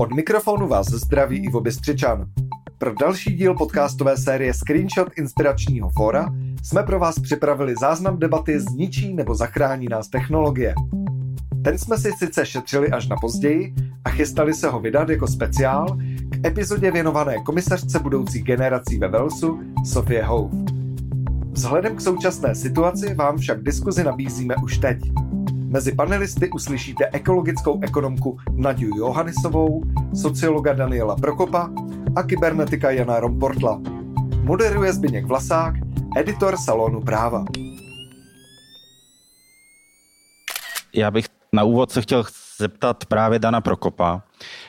Od mikrofonu vás zdraví Ivo Bystřičan. Pro další díl podcastové série Screenshot inspiračního fóra jsme pro vás připravili záznam debaty Zničí nebo zachrání nás technologie. Ten jsme si sice šetřili až na později a chystali se ho vydat jako speciál k epizodě věnované komisařce budoucích generací ve Velsu Sofie Houf. Vzhledem k současné situaci vám však diskuzi nabízíme už teď. Mezi panelisty uslyšíte ekologickou ekonomku Nadiu Johannisovou, sociologa Daniela Prokopa a kybernetika Jana Romportla. Moderuje Zbyněk Vlasák, editor Salonu práva. Já bych na úvod se chtěl zeptat právě Dana Prokopa,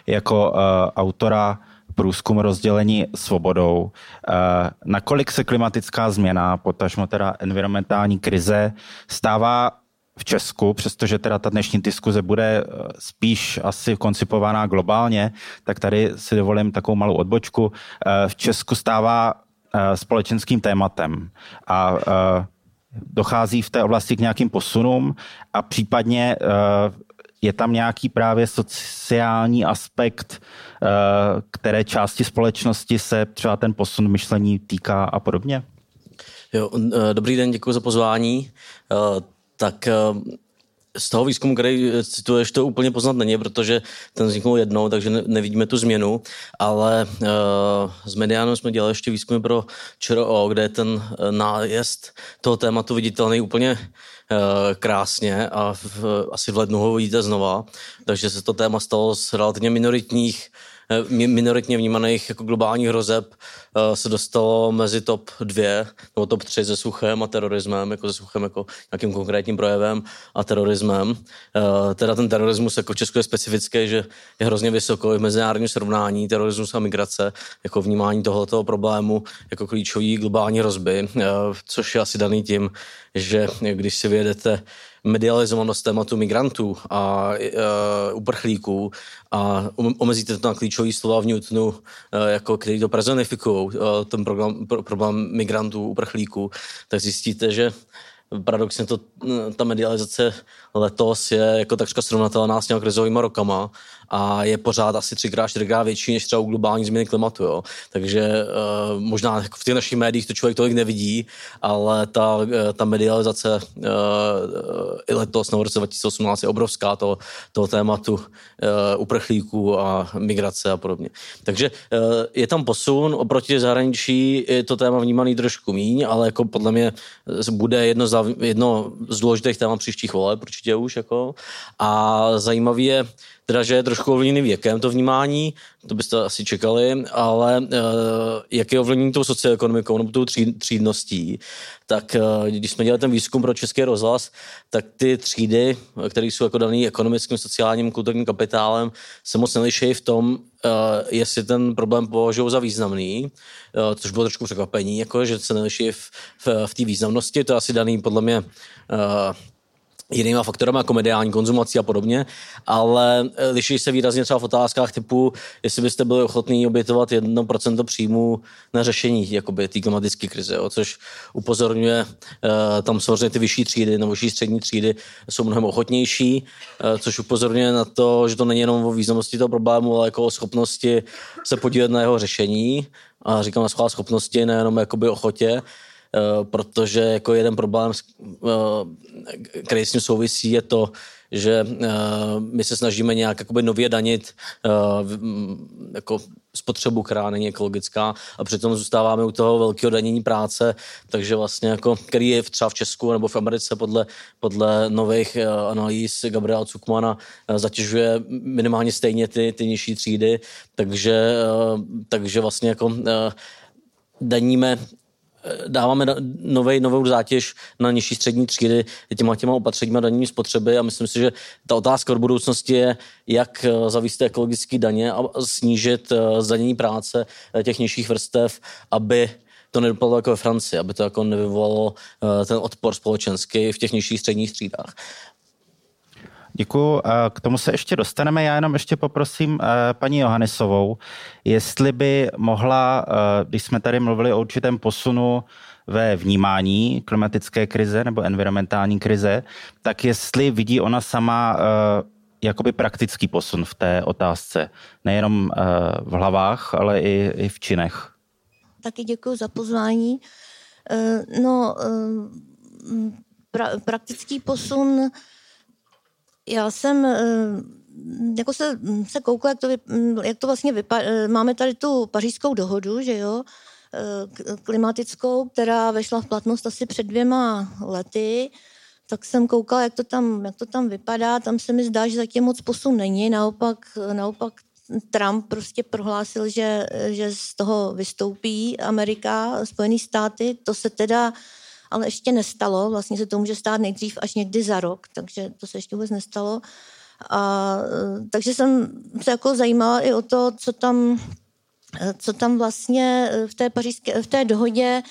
jako uh, autora průzkum rozdělení svobodou. Uh, nakolik se klimatická změna, potažmo teda environmentální krize, stává v Česku, přestože teda ta dnešní diskuze bude eh, spíš asi koncipovaná globálně, tak tady si dovolím takovou malou odbočku. V Česku stává společenským tématem a dochází v té oblasti k nějakým posunům a případně je tam nějaký právě sociální aspekt, eh, které části společnosti se třeba ten posun myšlení týká a podobně? Jo, eh, dobrý den, děkuji za pozvání. Eh, tak z toho výzkumu, který cituješ, to úplně poznat není, protože ten vzniknul jednou, takže nevidíme tu změnu, ale z Medianu jsme dělali ještě výzkumy pro ČRO, kde je ten nájezd toho tématu viditelný úplně Eh, krásně a v, asi v lednu ho vidíte znova, takže se to téma stalo z relativně minoritních Eh, minoritně vnímaných jako globálních hrozeb eh, se dostalo mezi top dvě nebo top tři se suchem a terorismem, jako se suchem jako nějakým konkrétním projevem a terorismem. Eh, teda ten terorismus jako v Česku je specifický, že je hrozně vysoko v mezinárodním srovnání, terorismus a migrace, jako vnímání tohoto problému jako klíčový globální hrozby, což je asi daný tím, že když si vyjedete medializovanost tématu migrantů a uh, uprchlíků a omezíte to na klíčové slova v Newtonu, uh, jako který to personifikují, uh, ten program, pro, problém migrantů, uprchlíků, tak zjistíte, že paradoxně to, ta medializace letos je jako takřka srovnatelná s těmi krizovými rokama a je pořád asi třikrát, čtyřikrát větší než třeba u globální změny klimatu. Jo. Takže uh, možná v těch našich médiích to člověk tolik nevidí, ale ta, uh, ta medializace uh, i letos, nebo v roce 2018 je obrovská toho, toho tématu uh, uprchlíků a migrace a podobně. Takže uh, je tam posun, oproti zahraničí je to téma vnímaný trošku míň, ale jako podle mě bude jedno z, jedno z důležitých témat příštích voleb, určitě už. Jako. A zajímavý je, teda, že je trošku ovlivněný věkem to vnímání, to byste asi čekali, ale uh, jak je ovlivněný tou socioekonomikou nebo tou třídností, tak uh, když jsme dělali ten výzkum pro Český rozhlas, tak ty třídy, které jsou jako daný ekonomickým, sociálním, kulturním kapitálem, se moc neliší v tom, uh, jestli ten problém považují za významný, uh, což bylo trošku překvapení, jako, že se neliší v, v, v té významnosti, to je asi daný podle mě uh, jinýma faktorem, jako mediální konzumací a podobně, ale eh, liší se výrazně třeba v otázkách typu, jestli byste byli ochotní obětovat 1% příjmu na řešení jakoby té klimatické krize, jo, což upozorňuje, uh, tam samozřejmě ty vyšší třídy nebo vyšší střední třídy jsou mnohem ochotnější, uh, což upozorňuje na to, že to není jenom o významnosti toho problému, ale jako o schopnosti se podílet na jeho řešení. A říkám na schopnosti, nejenom jakoby ochotě, protože jako jeden problém, eh, který s tím souvisí, je to, že eh, my se snažíme nějak jakoby nově danit jako spotřebu, která není ekologická a přitom zůstáváme u toho velkého danění práce, takže vlastně jako, který je třeba v Česku nebo v Americe podle, podle nových analýz Gabriela Cukmana zatěžuje minimálně stejně ty, ty nižší třídy, takže, takže vlastně jako daníme dáváme novej, novou zátěž na nižší střední třídy těma těma opatřeníma daní spotřeby a myslím si, že ta otázka do budoucnosti je, jak eh, zavést ekologické daně a snížit eh, zdanění práce eh, těch nižších vrstev, aby to nedopadlo jako ve Francii, aby to jako nevyvolalo ten odpor společenský v těch nižších středních třídách. Děkuji. K tomu se ještě dostaneme. Já jenom ještě poprosím eh, paní Johannisovou, jestli by mohla, eh, když jsme tady mluvili o určitém posunu ve vnímání klimatické krize nebo environmentální krize, tak jestli vidí ona sama eh, jakoby praktický posun v té otázce. Nejenom v hlavách, ale i, i v činech. Taky děkuji za pozvání. No, pra, praktický posun, já jsem jako se, se koukla, jak to, jak to vlastně vypadá. Máme tady tu pařížskou dohodu, že jo, klimatickou, která vešla v platnost asi před dvěma lety tak jsem koukala, jak to tam, jak to tam vypadá. Tam se mi zdá, že zatím moc posun není. Naopak, naopak Trump prostě prohlásil, že, že z toho vystoupí Amerika, Spojené státy. To se teda ale ještě nestalo. Vlastně se to může stát nejdřív až někdy za rok, takže to se ještě vůbec nestalo. A, takže jsem se jako zajímala i o to, co tam, co tam vlastně v té, pařížské, v té dohodě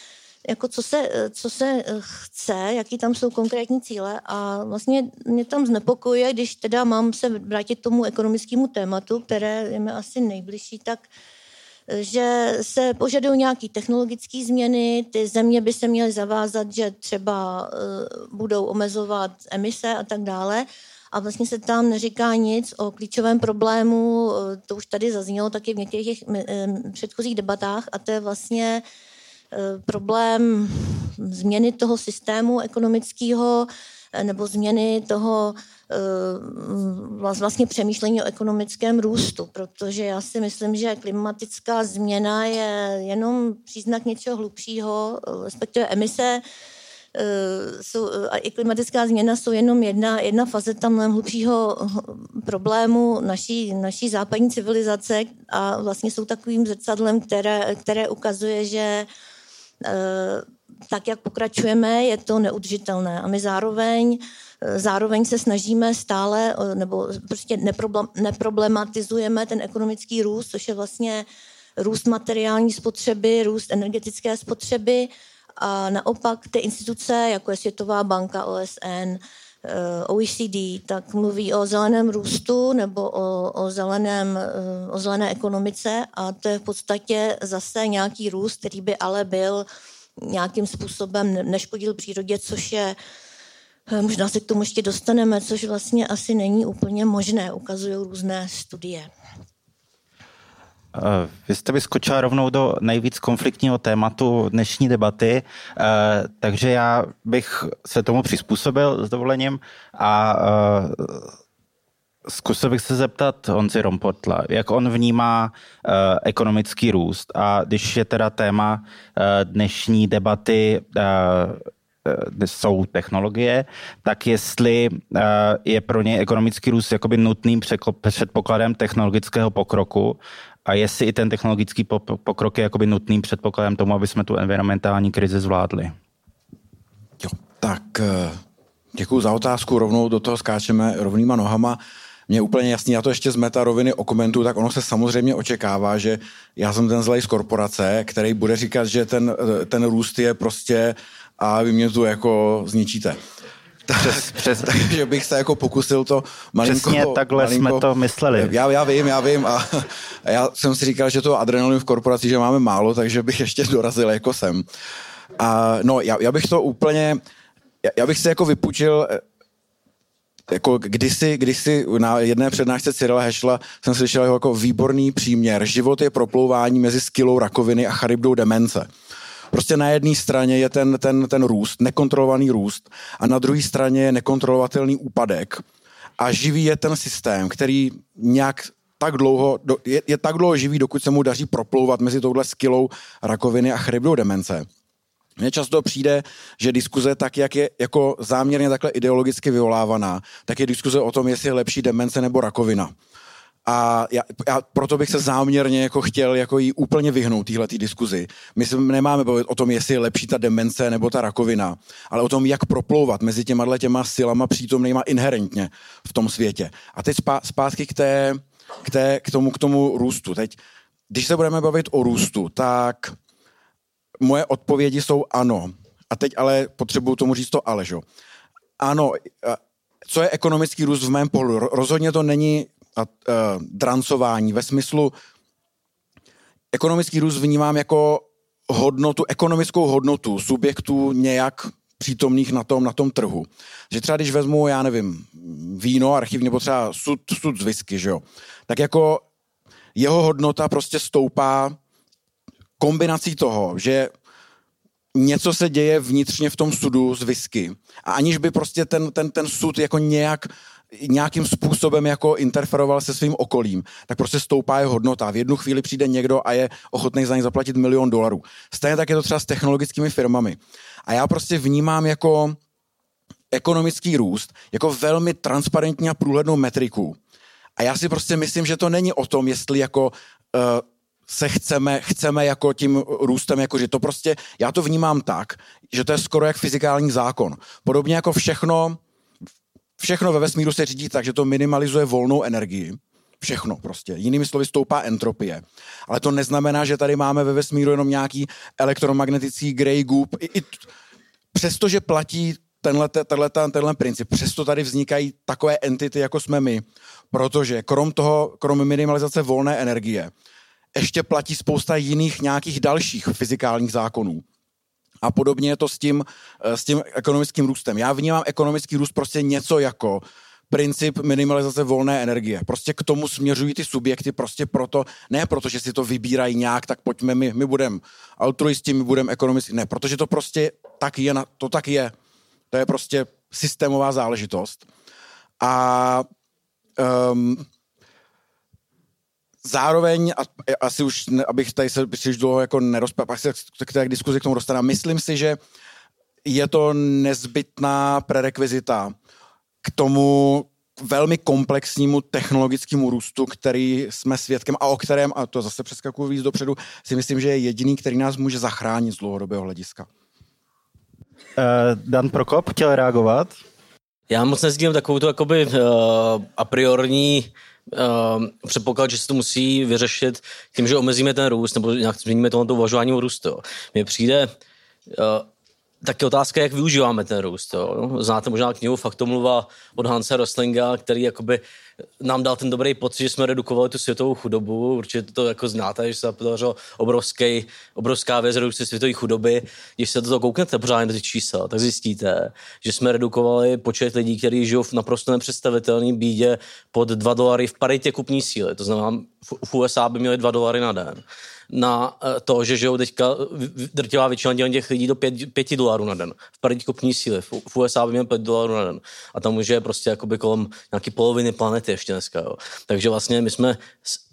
jako co se, co se eh, chce, jaký tam jsou konkrétní cíle a vlastně mě tam znepokojuje, když teda mám se vrátit tomu ekonomickému tématu, které je mi asi nejbližší, tak eh, že se požadují nějaké technologické změny, ty země by se měly zavázat, že třeba uh, budou omezovat emise a tak dále. A vlastně se tam neříká nic o klíčovém problému, to už tady zaznělo taky v některých těch předchozích debatách, a to je vlastně problém změny toho systému ekonomického nebo změny toho eh, vlastně přemýšlení o ekonomickém růstu, protože já si myslím, že klimatická změna je jenom příznak něčeho hlubšího, respektive emise jsou, a i klimatická změna jsou jenom jedna, jedna fazeta mnohem hlubšího problému naší, naší západní civilizace a vlastně jsou takovým zrcadlem, které, které ukazuje, že Eh, tak, jak pokračujeme, je to neudržitelné. A my zároveň, eh, zároveň se snažíme stále, eh, nebo prostě neproblematizujeme ten ekonomický růst, což je vlastně růst materiální spotřeby, růst energetické spotřeby a naopak ty instituce, jako je Světová banka, OSN, OECD, tak mluví o zeleném růstu nebo o, o, zeleném, o zelené ekonomice a to je v podstatě zase nějaký růst, který by ale byl nějakým způsobem neškodil přírodě, což je Možná se k tomu ještě dostaneme, což vlastně asi není úplně možné, ukazují různé studie. Eh, vy jste vyskočila rovnou do nejvíc konfliktního tématu dnešní debaty, eh, takže já bych se tomu přizpůsobil s dovolením a eh, zkusil bych se zeptat Honzi Rompotla, jak on vnímá ekonomický růst a když je teda téma dnešní debaty jsou technologie, tak jestli je pro ně ekonomický růst jakoby nutným předpokladem technologického pokroku a jestli i ten technologický pokrok je jakoby nutným předpokladem tomu, aby jsme tu environmentální krizi zvládli. Jo, tak děkuji za otázku, rovnou do toho skáčeme rovnýma nohama. Mně je úplně jasný, já to ještě z meta roviny okomentuju, tak ono se samozřejmě očekává, že já jsem ten zlej z korporace, který bude říkat, že ten, ten růst je prostě a vy mě tu jako zničíte. Přes, přes, takže bych se jako pokusil to malinko... Přesně takhle malinko, jsme to mysleli. Já, já vím, já vím a, a já jsem si říkal, že to adrenalin v korporaci, že máme málo, takže bych ještě dorazil jako sem. A, no, já, já bych to úplně... Já, já bych si jako vypučil jako kdysi, kdysi na jedné přednášce Cyrila Hešla jsem slyšel jako výborný příměr. Život je proplouvání mezi skylou rakoviny a charybdou demence. Prostě na jedné straně je ten, ten, ten růst, nekontrolovaný růst a na druhé straně je nekontrolovatelný úpadek a živý je ten systém, který nějak tak dlouho, je, je tak dlouho živý, dokud se mu daří proplouvat mezi touhle skillou rakoviny a chrypnou demence. Mně často přijde, že diskuze tak, jak je jako záměrně takhle ideologicky vyvolávaná, tak je diskuze o tom, jestli je lepší demence nebo rakovina. A já, já proto bych se záměrně jako chtěl jako jí úplně vyhnout téhle diskuzi. My se nemáme bavit o tom, jestli je lepší ta demence nebo ta rakovina, ale o tom, jak proplouvat mezi těma těma silama přítomnýma inherentně v tom světě. A teď zpátky k, té, k, té, k, tomu, k tomu růstu. Teď, když se budeme bavit o růstu, tak moje odpovědi jsou ano. A teď ale potřebuju tomu říct to ale, že? Ano, co je ekonomický růst v mém pohledu? Rozhodně to není uh, drancování ve smyslu ekonomický růst vnímám jako hodnotu, ekonomickou hodnotu subjektu nějak přítomných na tom, na tom trhu. Že třeba když vezmu, já nevím, víno, archiv nebo třeba sud, sud z whisky, že jo, tak jako jeho hodnota prostě stoupá kombinací toho, že něco se děje vnitřně v tom sudu z whisky a aniž by prostě ten, ten, ten sud jako nějak nějakým způsobem jako interferoval se svým okolím, tak prostě stoupá jeho hodnota. V jednu chvíli přijde někdo a je ochotný za ně zaplatit milion dolarů. Stejně tak je to třeba s technologickými firmami. A já prostě vnímám jako ekonomický růst jako velmi transparentní a průhlednou metriku. A já si prostě myslím, že to není o tom, jestli jako uh, se chceme, chceme jako tím růstem, jako že to prostě, já to vnímám tak, že to je skoro jak fyzikální zákon. Podobně jako všechno, všechno ve vesmíru se řídí tak, že to minimalizuje volnou energii. Všechno prostě. Jinými slovy stoupá entropie. Ale to neznamená, že tady máme ve vesmíru jenom nějaký elektromagnetický grey goop. I, i, přestože platí tenhle, tenhle, tenhle princip, přesto tady vznikají takové entity, jako jsme my. Protože krom toho, krom minimalizace volné energie, ještě platí spousta jiných nějakých dalších fyzikálních zákonů. A podobně je to s tím, eh, s tím ekonomickým růstem. Já vnímám ekonomický růst prostě něco jako princip minimalizace volné energie. Prostě k tomu směřují ty subjekty, prostě proto, ne proto, že si to vybírají nějak, tak pojďme my, my budeme altruisti, my budeme ekonomisti. Ne, protože to prostě tak je, to tak je. To je prostě systémová záležitost. A um, zároveň, a, asi už, ne, abych tady se příliš dlouho jako nerozpěl, pak se k té diskuzi k tomu dostanu, myslím si, že je to nezbytná prerekvizita k tomu velmi komplexnímu technologickému růstu, který jsme svědkem a o kterém, a to zase přeskakuju víc dopředu, si myslím, že je jediný, který nás může zachránit z dlouhodobého hlediska. Uh, Dan Prokop chtěl reagovat? Já moc nezdílím takovou to jakoby uh, a priorní uh, předpoklad, že se to musí vyřešit tím, že omezíme ten růst nebo nějak změníme tohle uvažování o růstu. Mně přijde uh, taky otázka, jak využíváme ten růst. Jo. Znáte možná knihu Faktomluva od Hansa Roslinga, který jakoby nám dal ten dobrý pocit, že jsme redukovali tu světovou chudobu. Určitě to jako znáte, že se podařilo obrovský, obrovská věc redukce světové chudoby. Když se to kouknete pořádně do těch čísel, tak zjistíte, že jsme redukovali počet lidí, kteří žijou v naprosto nepředstavitelné bídě pod 2 dolary v paritě kupní síly. To znamená, v USA by měli 2 dolary na den na eh, to, že žijou teďka drtivá většina těch lidí do 5, 5 dolarů na den. V paritě kupní síly. V, USA by měl 5 dolarů na den. A tam už je prostě jakoby kolem nějaký poloviny planety ještě dneska. Jo. Takže vlastně my jsme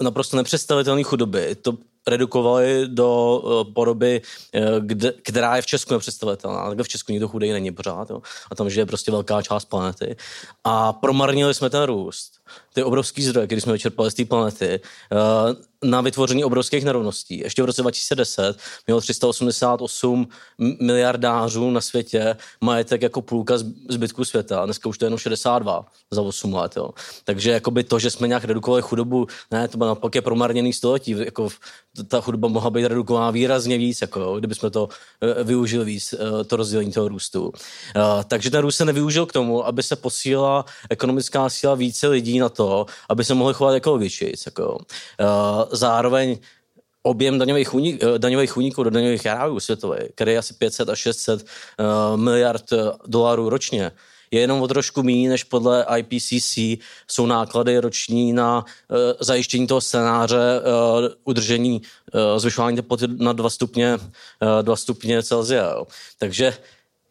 naprosto nepředstavitelné chudoby. To redukovali do uh, podoby, uh, kde, která je v Česku nepředstavitelná. Tak v Česku nikdo chudej není pořád. Jo. A tam žije prostě velká část planety. A promarnili jsme ten růst. Ty obrovský zdroje, který jsme vyčerpali z té planety, uh, na vytvoření obrovských nerovností. Ještě v roce 2010 mělo 388 miliardářů na světě majetek jako půlka zbytku světa. Dneska už to je jenom 62 za 8 let. Jo. Takže jakoby to, že jsme nějak redukovali chudobu, ne, to bylo naopak je promarněný století. Jako ta chudoba mohla být redukována výrazně víc, jako, kdyby jsme to uh, využili víc, uh, to rozdělení toho růstu. Takže ten růst se nevyužil k tomu, aby se posílala ekonomická síla více lidí na to, aby se mohli chovat ekologičtěji. Jako, uh, zároveň objem daňových, unik, daňových úniků do daňových rájů světových, který je asi 500 až 600 uh, miliard dolarů ročně, je jenom o trošku méně, než podle IPCC jsou náklady roční na uh, zajištění toho scénáře uh, udržení uh, zvyšování teploty na 2 stupně, uh, 2 stupně Celsia. Takže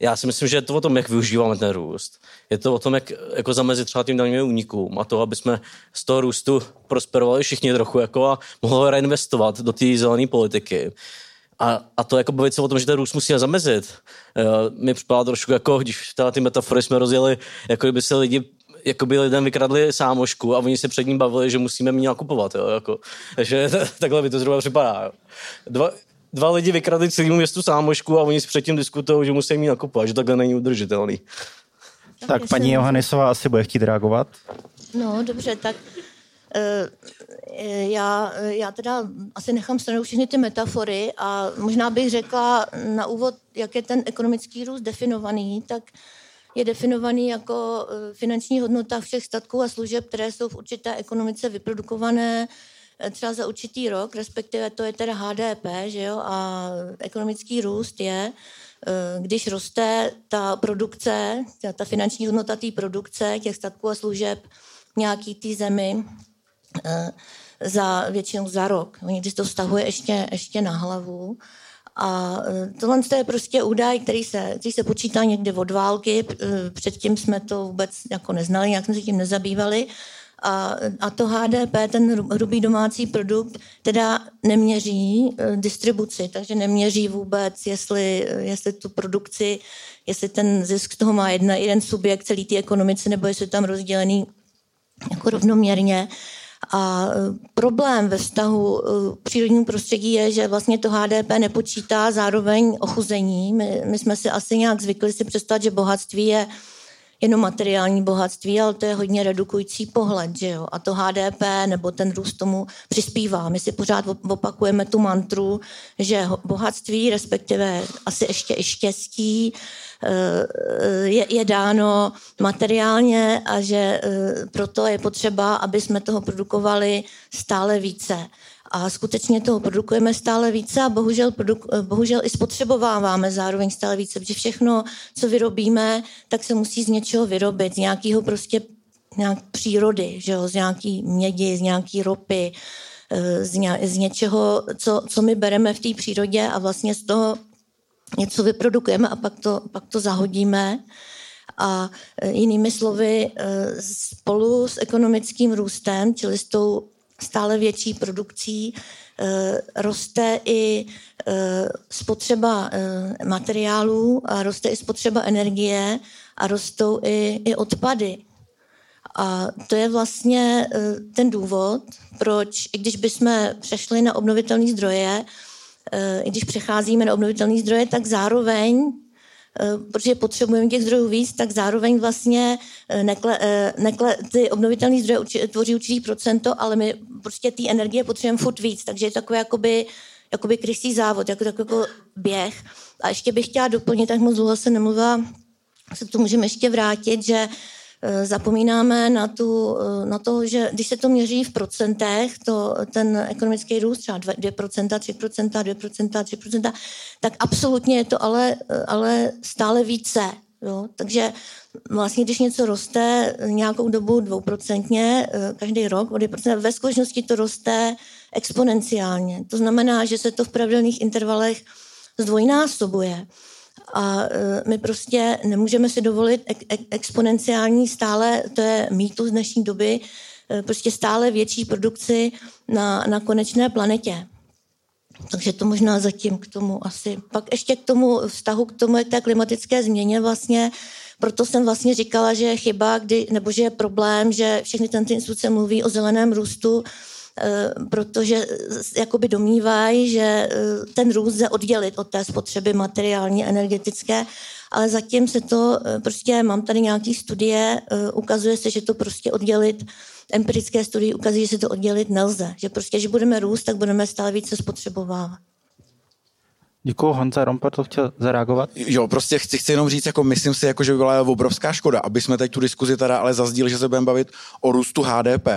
já si myslím, že je to o tom, jak využíváme ten růst. Je to o tom, jak jako zamezit třeba tím daňovým únikům a to, aby jsme z toho růstu prosperovali všichni trochu jako a mohli reinvestovat do té zelené politiky. A, a to jako bavit se o tom, že ten růst musíme zamezit. Uh, mi připadá trošku jako, když ty metafory jsme rozjeli, jako by se lidi jako by lidem vykradli sámošku a oni se před ním bavili, že musíme mít nakupovat. Jo, jako. Takže takhle by to zhruba připadá. Dva, dva lidi vykradli celému městu sámošku a oni si předtím diskutují, že musí mít nakupovat, že takhle není udržitelný. Tak paní Johannisová asi bude chtít reagovat. No, dobře, tak Eh, já, já teda asi nechám stranou všechny ty metafory a možná bych řekla na úvod, jak je ten ekonomický růst definovaný, tak je definovaný jako eh, finanční hodnota všech statků a služeb, které jsou v určité ekonomice vyprodukované eh, třeba za určitý rok, respektive to je teda HDP, že jo, a ekonomický růst je když roste ta produkce, ta finanční hodnota té produkce, těch statků a služeb nějaký té zemi, za většinou za rok. Někdy se to vztahuje ještě, ještě na hlavu. A tohle je prostě údaj, který se, který se počítá někdy od války. Předtím jsme to vůbec jako neznali, jak jsme se tím nezabývali. A, a to HDP, ten hrubý domácí produkt, teda neměří e, distribuci, takže neměří vůbec, jestli, jestli tu produkci, jestli ten zisk z toho má jedna, jeden subjekt celý té ekonomice, nebo jestli je tam rozdělený jako rovnoměrně. A e, problém ve vztahu e, přírodnímu prostředí je, že vlastně to HDP nepočítá zároveň ochuzení. My, my jsme si asi nějak zvykli si představit, že bohatství je jenom materiální bohatství, ale to je hodně redukující pohled, že jo? A to HDP nebo ten růst tomu přispívá. My si pořád opakujeme tu mantru, že bohatství, respektive asi ještě i štěstí, je, je dáno materiálně a že eh, proto je potřeba, aby jsme toho produkovali stále více. A skutečně toho produkujeme stále více a bohužel, produk- eh, bohužel i spotřebováváme zároveň stále více, protože všechno, co vyrobíme, tak se musí z něčeho vyrobit, z nějakého prostě nějak přírody, že jo? z nějaký mědi, z nějaký ropy, eh, z, ně, z něčeho, co, co my bereme v té přírodě a vlastně z toho něco vyprodukujeme a pak to, pak to zahodíme. A e, jinými slovy, spolu s ekonomickým růstem, čili s tou stále větší produkcí, e, roste i spotřeba materiálů a roste i spotřeba energie a rostou i, i odpady. A to je vlastně ten důvod, proč, i když bychom přešli na obnovitelné zdroje, Eh, i když přecházíme na obnovitelné zdroje, tak zároveň eh, protože potřebujeme těch zdrojů víc, tak zároveň vlastně eh, nekle, nekle, ty obnovitelné zdroje tvoří určitý procento, ale my prostě té energie potřebujeme furt víc, takže je to takový jakoby, jakoby krysý závod, jako takový jako běh. A ještě bych chtěla doplnit, tak moc dlouho se nemluvila, se k tomu můžeme ještě vrátit, že Eh, zapomínáme na, tu, eh, na to, že když se to měří v procentech, to, ten ekonomický růst, třeba 2%, 3%, 2%, 3%, tak absolutně je to ale, eh, ale stále více. Jo? Takže vlastně, když něco roste nějakou dobu dvouprocentně, každý rok o 2%, ve skutečnosti to roste exponenciálně. To znamená, že se to v pravidelných intervalech zdvojnásobuje. A e, my prostě nemůžeme si dovolit exponenciální stále, to je mýtus dnešní doby, e, prostě stále větší produkci na, na konečné planetě. Takže to možná zatím k tomu asi. Pak ještě k tomu vztahu k tomu, jak té klimatické změně vlastně, proto jsem vlastně říkala, že je chyba, kdy, nebo že je problém, že všechny tento instituce mluví o zeleném růstu, protože jakoby domnívají, že eh, ten růst lze oddělit od té spotřeby materiální, energetické, ale zatím se to eh, prostě, mám tady nějaký studie, ukazuje se, že to prostě oddělit, empirické studie ukazují, že se to oddělit nelze, že prostě, že budeme růst, tak budeme stále více spotřebovávat. Děkuji, Honza Rompa to chtěl zareagovat. Jo, prostě chci, chci jenom říct, jako myslím si, jako, že by byla obrovská škoda, aby jsme teď tu diskuzi teda ale zazdíli, že se budeme bavit o růstu HDP.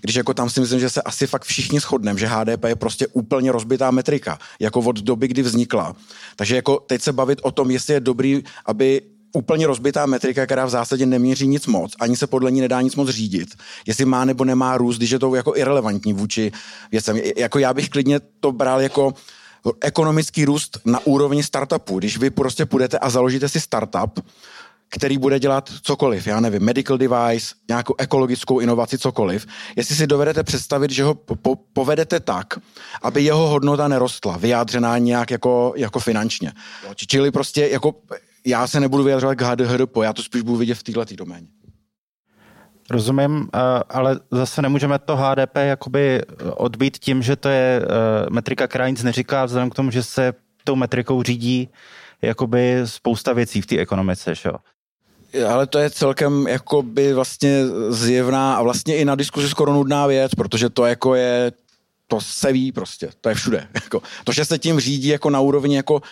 Když jako tam si myslím, že se asi fakt všichni shodneme, že HDP je prostě úplně rozbitá metrika, jako od doby, kdy vznikla. Takže jako teď se bavit o tom, jestli je dobrý, aby úplně rozbitá metrika, která v zásadě neměří nic moc, ani se podle ní nedá nic moc řídit. Jestli má nebo nemá růst, když je to jako irrelevantní vůči věcem. Jako já bych klidně to bral jako ekonomický růst na úrovni startupu. Když vy prostě půjdete a založíte si startup, který bude dělat cokoliv, já nevím, medical device, nějakou ekologickou inovaci, cokoliv, jestli si dovedete představit, že ho po- povedete tak, aby jeho hodnota nerostla, vyjádřená nějak jako, jako finančně. Čili prostě jako já se nebudu vyjadřovat k HDHDP, já to spíš budu vidět v této doméně. Rozumím, eh, ale zase nemůžeme to HDP jakoby odbít tím, že to je eh, metrika, která nic neříká, vzhledem k tomu, že se tou metrikou řídí jakoby spousta věcí v té ekonomice. Že? Ale to je celkem jakoby vlastně zjevná a vlastně i na diskuzi skoro nudná věc, protože to jako je to se ví prostě, to je všude. Jako, to, že se tím řídí jako na úrovni jako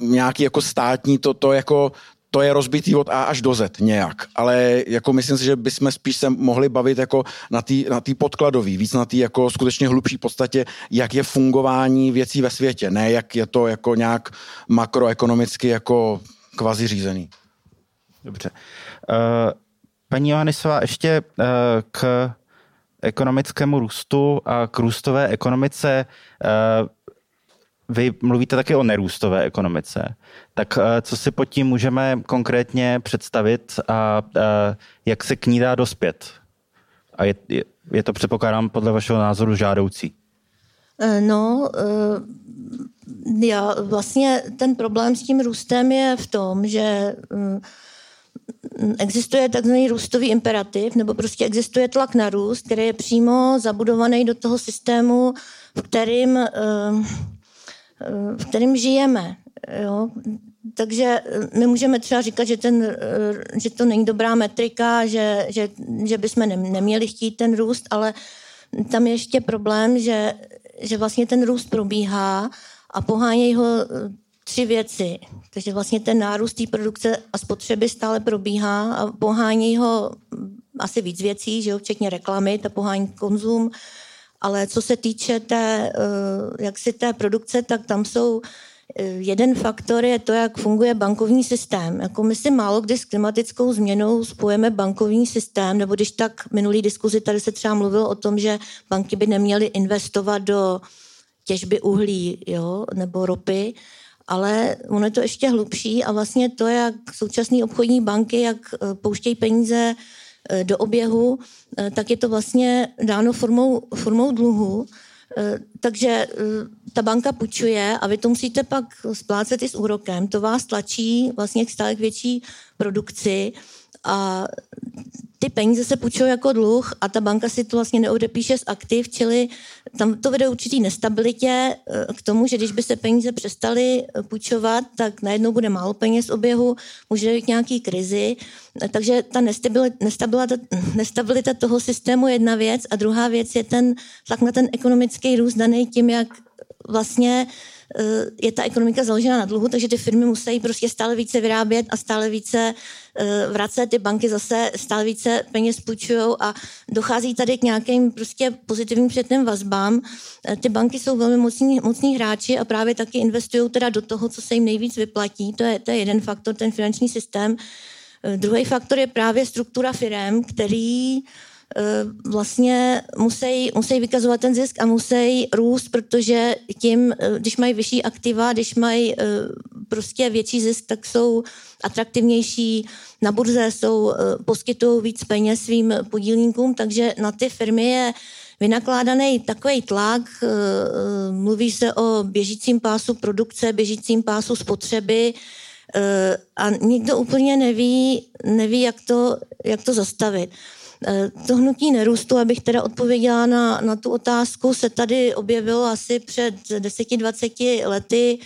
nějaký jako státní, to, to jako to je rozbitý od A až do Z nějak, ale jako myslím si, že bychom spíš se mohli bavit jako na té na tý podkladový, víc na té jako skutečně hlubší podstatě, jak je fungování věcí ve světě, ne jak je to jako nějak makroekonomicky jako kvazi řízený. Dobře. Uh, paní Johannisová, ještě uh, k ekonomickému růstu a k růstové ekonomice. Uh, vy mluvíte taky o nerůstové ekonomice. Tak co si pod tím můžeme konkrétně představit a jak se k ní dá dospět? A je, je, je to, předpokládám, podle vašeho názoru žádoucí? No, já vlastně ten problém s tím růstem je v tom, že mm, existuje takzvaný růstový imperativ, nebo prostě existuje tlak na růst, který je přímo zabudovaný do toho systému, v kterým, eh, eh, v kterým žijeme. Jo? Takže my můžeme třeba říkat, že, ten, eh, že to není dobrá metrika, že, že, že bychom neměli chtít ten růst, ale tam je ještě problém, že, že vlastně ten růst probíhá a pohánějí ho tři věci. Takže vlastně ten nárůst té produkce a spotřeby stále probíhá a pohání ho asi víc věcí, že jo, včetně reklamy, ta pohání konzum, ale co se týče té, eh, jak si té produkce, tak tam jsou eh, jeden faktor je to, jak funguje bankovní systém. Jako my si málo kdy s klimatickou změnou spojeme bankovní systém, nebo když tak minulý diskuzi tady se třeba mluvilo o tom, že banky by neměly investovat do těžby uhlí jo, nebo ropy, ale ono je to ještě hlubší a vlastně to, jak současné obchodní banky, jak eh, pouštějí peníze do oběhu, eh, tak je to vlastně dáno formou, formou dluhu. Takže ta banka půjčuje a vy to musíte pak splácet i s úrokem. To vás tlačí vlastně k stále větší produkci a ty peníze se půjčují jako dluh a ta banka si to vlastně neodepíše z aktiv, čili tam to vede určitý nestabilitě eh, k tomu, že když by se peníze přestaly eh, půjčovat, tak najednou bude málo peněz v oběhu, může být nějaký krizi, takže ta nestabilita, nestabilita, nestabilita toho systému je jedna věc a druhá věc je ten tlak na ten ekonomický růst daný tím, jak vlastně uh, Eh, je ta ekonomika založena na dluhu, takže ty firmy musí prostě stále více vyrábět a stále více eh, vracet, ty banky zase stále více peněz půjčují a dochází tady k nějakým prostě pozitivním předným vazbám. Eh, ty banky jsou velmi mocní, mocní hráči a právě taky investují teda do toho, co se jim nejvíc vyplatí. To je, to je jeden faktor, ten finanční systém. Druhý faktor je právě struktura firm, který Eh, vlastně musí, musí vykazovat ten zisk a musí růst, protože tím, eh, když mají vyšší aktiva, když mají eh, prostě větší zisk, tak jsou atraktivnější na burze, jsou, poskytují víc peněz svým podílníkům, takže na ty firmy je vynakládaný takový tlak, mluví se o běžícím pásu produkce, běžícím pásu spotřeby, a nikdo úplně neví, neví jak, to, jak to zastavit. Eh, to hnutí nerůstu, abych teda odpověděla na, na tu otázku, se tady objevilo asi před 10-20 lety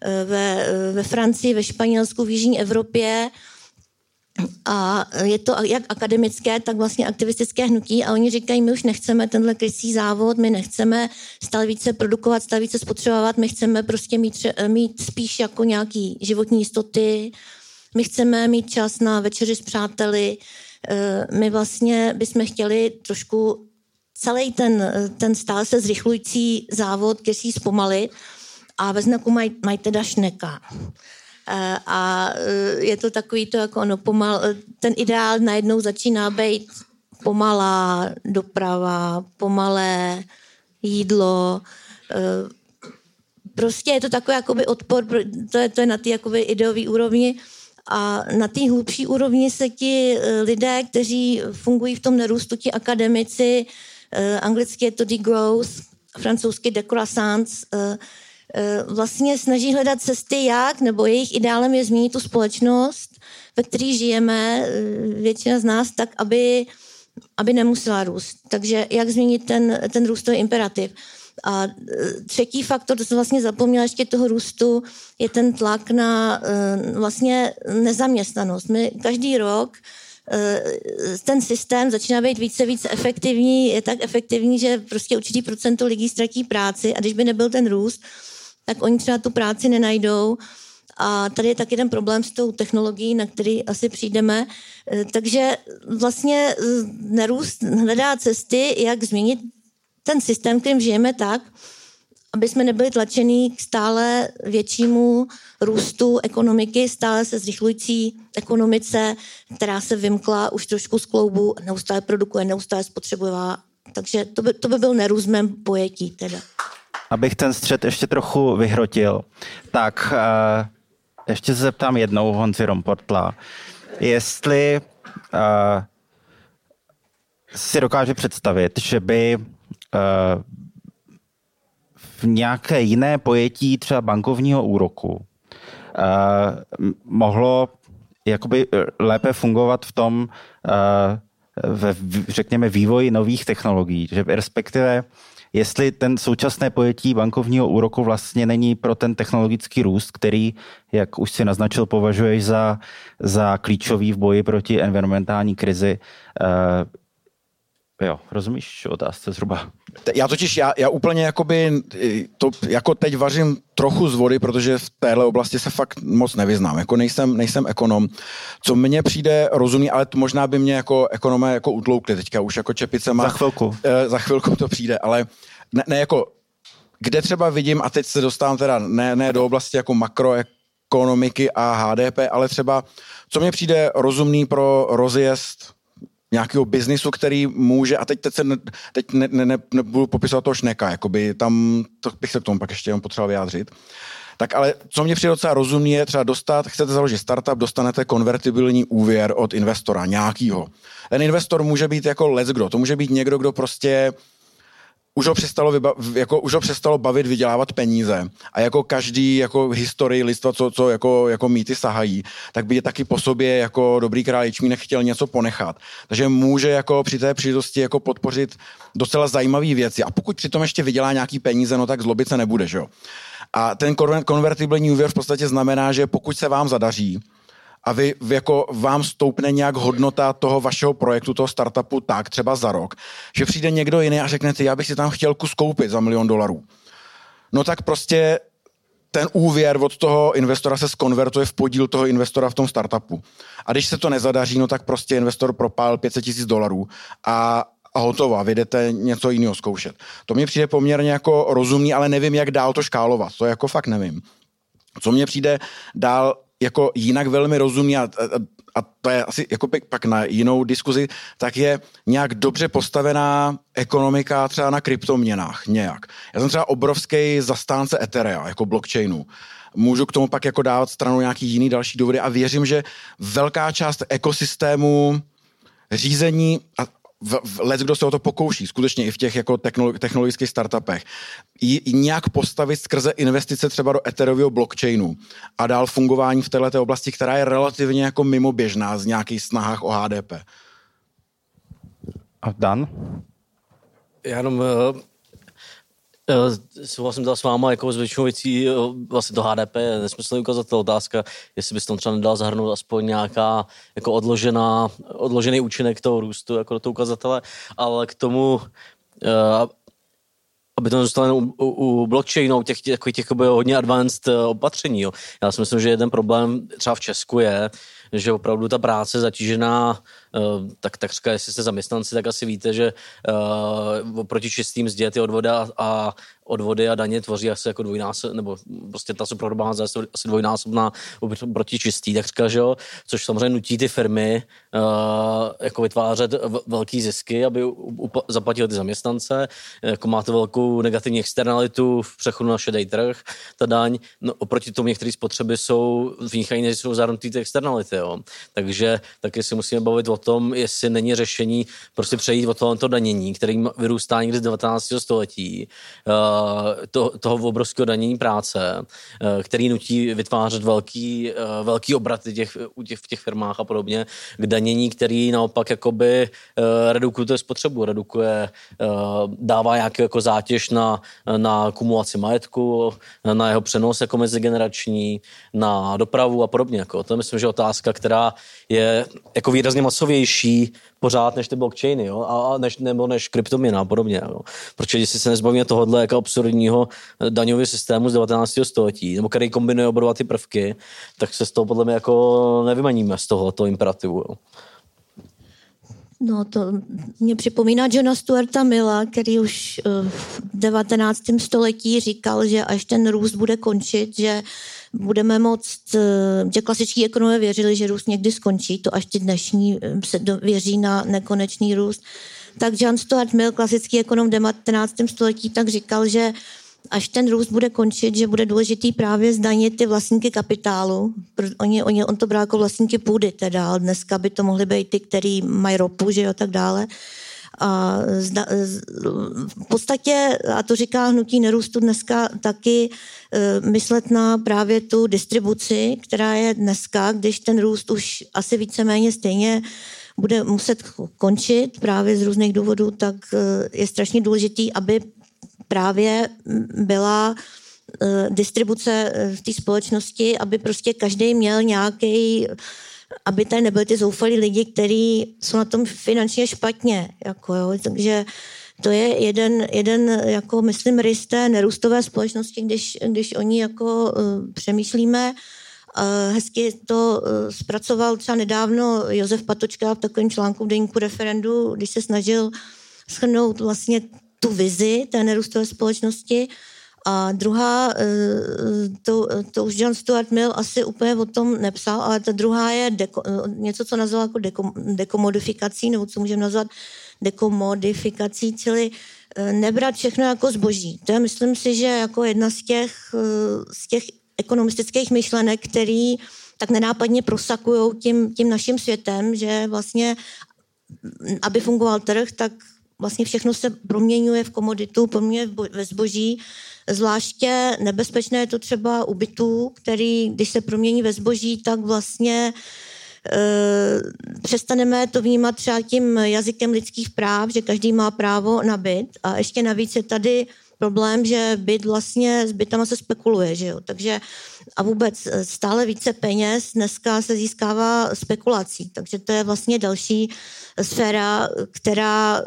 eh, ve, ve Francii, ve Španělsku, v Jižní Evropě. A je to jak akademické, tak vlastně aktivistické hnutí a oni říkají, my už nechceme tenhle krysý závod, my nechceme stále více produkovat, stále více spotřebovat, my chceme prostě mít, mít spíš jako nějaký životní jistoty, my chceme mít čas na večeři s přáteli, Eh, my vlastně bychom chtěli trošku celý ten, ten stále se zrychlující závod kesí zpomalit a ve znaku mají maj teda šneka. Eh, a eh, je to takový to jako ono pomal, ten ideál najednou začíná být pomalá doprava, pomalé jídlo, prostě je to takový jakoby odpor, to je, to je na té ideové úrovni, a na té hlubší úrovni se ti eh, lidé, kteří fungují v tom nerůstu, ti akademici, eh, anglicky je to degrowth, francouzsky decroissance, eh, vlastně snaží hledat cesty, jak, nebo jejich ideálem je změnit tu společnost, ve které žijeme, většina z nás, tak, aby, aby nemusela růst. Takže jak změnit ten, ten růstový imperativ. A e, třetí faktor, to jsem vlastně zapomněla ještě toho růstu, je ten tlak na e, vlastně nezaměstnanost. My každý rok e, ten systém začíná být více více efektivní, je tak efektivní, že prostě určitý procento lidí ztratí práci a když by nebyl ten růst, tak oni třeba tu práci nenajdou A tady je taky ten problém s tou technologií, na který asi přijdeme. Takže vlastně nerůst hledá cesty, jak změnit ten systém, kterým žijeme tak, aby jsme nebyli tlačení k stále většímu růstu ekonomiky, stále se zrychlující ekonomice, která se vymkla už trošku z kloubu, neustále produkuje, neustále spotřebuje. Takže to by, to by byl nerůst mém pojetí teda. Abych ten střed ještě trochu vyhrotil, tak uh, ještě se zeptám jednou Honzi Romportla, jestli uh, si dokáže představit, že by v nějaké jiné pojetí třeba bankovního úroku uh, mohlo jakoby lépe fungovat v tom, uh, ve, řekněme, vývoji nových technologií, že respektive jestli ten současné pojetí bankovního úroku vlastně není pro ten technologický růst, který, jak už si naznačil, považuješ za, za klíčový v boji proti environmentální krizi, Jo, rozumíš otázce zhruba? Já totiž, já, já úplně jakoby, to jako teď vařím trochu z vody, protože v téhle oblasti se fakt moc nevyznám. Jako nejsem, nejsem ekonom. Co mně přijde rozumný, ale to možná by mě jako ekonome jako utloukli teďka už jako čepicema. Za chvilku. E, za chvilku to přijde, ale ne, ne jako, kde třeba vidím, a teď se dostávám teda ne, ne do oblasti jako makroekonomiky a HDP, ale třeba, co mně přijde rozumný pro rozjezd nějakého biznisu, který může, a teď, teď, se ne, teď ne, ne, ne, nebudu popisovat toho šneka, jakoby tam, to bych se k tomu pak ještě jenom potřeboval vyjádřit. Tak ale co mě přijde docela rozumný je třeba dostat, chcete založit startup, dostanete konvertibilní úvěr od investora nějakýho. Ten investor může být jako let's kdo, to může být někdo, kdo prostě už ho přestalo, vyba, jako, už ho přestalo bavit vydělávat peníze. A jako každý jako historii lidstva, co, co jako, jako mýty sahají, tak by je taky po sobě jako dobrý král ječmínek chtěl něco ponechat. Takže může jako při té příležitosti jako podpořit docela zajímavé věci. A pokud přitom ještě vydělá nějaký peníze, no tak zlobit se nebude, že jo. A ten konvertibilní úvěr v podstatě znamená, že pokud se vám zadaří, a vy, jako vám stoupne nějak hodnota toho vašeho projektu, toho startupu tak třeba za rok, že přijde někdo jiný a řekne ty, já bych si tam chtěl kus koupit za milion dolarů. No tak prostě ten úvěr od toho investora se skonvertuje v podíl toho investora v tom startupu. A když se to nezadaří, no tak prostě investor propál 500 tisíc dolarů a, a hotovo, a jdete něco jiného zkoušet. To mi přijde poměrně jako rozumný, ale nevím, jak dál to škálovat. To jako fakt nevím. Co mně přijde dál jako jinak velmi rozumný a, a, a to je asi jako pak na jinou diskuzi, tak je nějak dobře postavená ekonomika třeba na kryptoměnách nějak. Já jsem třeba obrovský zastánce Etherea jako blockchainu. Můžu k tomu pak jako dávat stranu nějaký jiný další důvody a věřím, že velká část ekosystému řízení a let, kdo se o to pokouší, skutečně i v těch jako technologických startupech, i, i nějak postavit skrze investice třeba do Ethereového blockchainu a dál fungování v této oblasti, která je relativně jako mimoběžná z nějakých snahách o HDP. A Dan? Já jenom Eh, souhlasím teda s váma, jako s většinou věcí, eh, vlastně to HDP je nesmyslný ukazatel. Otázka, jestli bys tam třeba nedal zahrnout aspoň nějaká jako odložená, odložený účinek toho růstu jako do toho ukazatele, ale k tomu, eh, aby to zůstalo u, u, u blockchainu, těch, těch, těch, těch hodně advanced opatření. Jo. Já si myslím, že jeden problém třeba v Česku je, že opravdu ta práce zatížená, tak tak říká, jestli jste zaměstnanci, tak asi víte, že uh, oproti čistým mzdě ty odvody a, odvody a daně tvoří asi jako dvojnásob, nebo prostě ta superhrubá je asi dvojnásobná proti čistý, tak říká, že jo, což samozřejmě nutí ty firmy uh, jako vytvářet velký zisky, aby zaplatili ty zaměstnance, jako má to velkou negativní externalitu v přechodu na šedý trh, ta daň, no, oproti tomu některé spotřeby jsou vynikají, než jsou zahrnutý ty externality, jo. Takže taky si musíme bavit o tom, jestli není řešení prostě přejít od tohoto danění, který vyrůstá někdy z 19. století, uh, to, toho obrovského danění práce, eh, který nutí vytvářet velký, eh, velký obraty těch, u těch, v těch firmách a podobně, k danění, který naopak jakoby eh, redukuje spotřebu, redukuje, dává nějaký jako zátěž na, na kumulaci majetku, na jeho přenos jako mezigenerační, na dopravu a podobně. Jako. To myslím, že otázka která je jako výrazně masovější pořád než ty blockchainy, jo? A, než, nebo než kryptoměna a podobně. Jo? Protože když se nezbavíme tohohle jako absurdního daňového systému z 19. století, nebo který kombinuje oba ty prvky, tak se z toho podle mě jako nevymaníme z toho, toho imperativu. Jo? No to mě připomíná Johna Stuarta Milla, který už eh, v 19. století říkal, že až ten růst bude končit, že budeme moct, eh, že klasičtí ekonomové věřili, že růst někdy skončí, to až ty dnešní eh, se věří na nekonečný růst. Tak John Stuart Mill, klasický ekonom v 19. století, tak říkal, že až ten růst bude končit, že bude důležitý právě zdanit ty vlastníky kapitálu. Oni, oni, on to bral jako vlastníky půdy teda, dneska by to mohly být ty, který mají ropu, že jo, tak dále. A zda, z, v podstatě, a to říká hnutí nerůstu dneska taky, e, myslet na právě tu distribuci, která je dneska, když ten růst už asi víceméně stejně bude muset končit právě z různých důvodů, tak e, je strašně důležitý, aby právě byla eh, distribuce eh, v té společnosti, aby prostě každý měl nějaký aby tady nebyly ty zoufalí lidi, kteří jsou na tom finančně špatně. Jako jo. Takže to je jeden, jeden jako myslím, rys té nerůstové společnosti, když, když oni jako uh, přemýšlíme. Uh, hezky to uh, zpracoval třeba nedávno Josef Patočka v takovém článku v deníku referendu, když se snažil schrnout vlastně tu vizi té nerůstové společnosti. A druhá, eh, to, to už John Stuart Mill asi úplně o tom nepsal, ale ta druhá je deko, něco, co nazval jako deko, dekomodifikací, nebo co můžeme nazvat dekomodifikací, čili eh, nebrat všechno jako zboží. To je, myslím si, že jako jedna z těch, eh, z těch ekonomistických myšlenek, který tak nenápadně prosakují tím, tím naším světem, že vlastně, aby fungoval trh, tak vlastně všechno se proměňuje v komoditu, proměňuje ve zboží. Zvláště nebezpečné je to třeba u bytů, který, když se promění ve zboží, tak vlastně e, přestaneme to vnímat třeba tím jazykem lidských práv, že každý má právo na byt a ještě navíc je tady problém, že byt vlastně s bytama se spekuluje, že jo? takže a vůbec e, stále více peněz dneska se získává spekulací, takže to je vlastně další sféra, která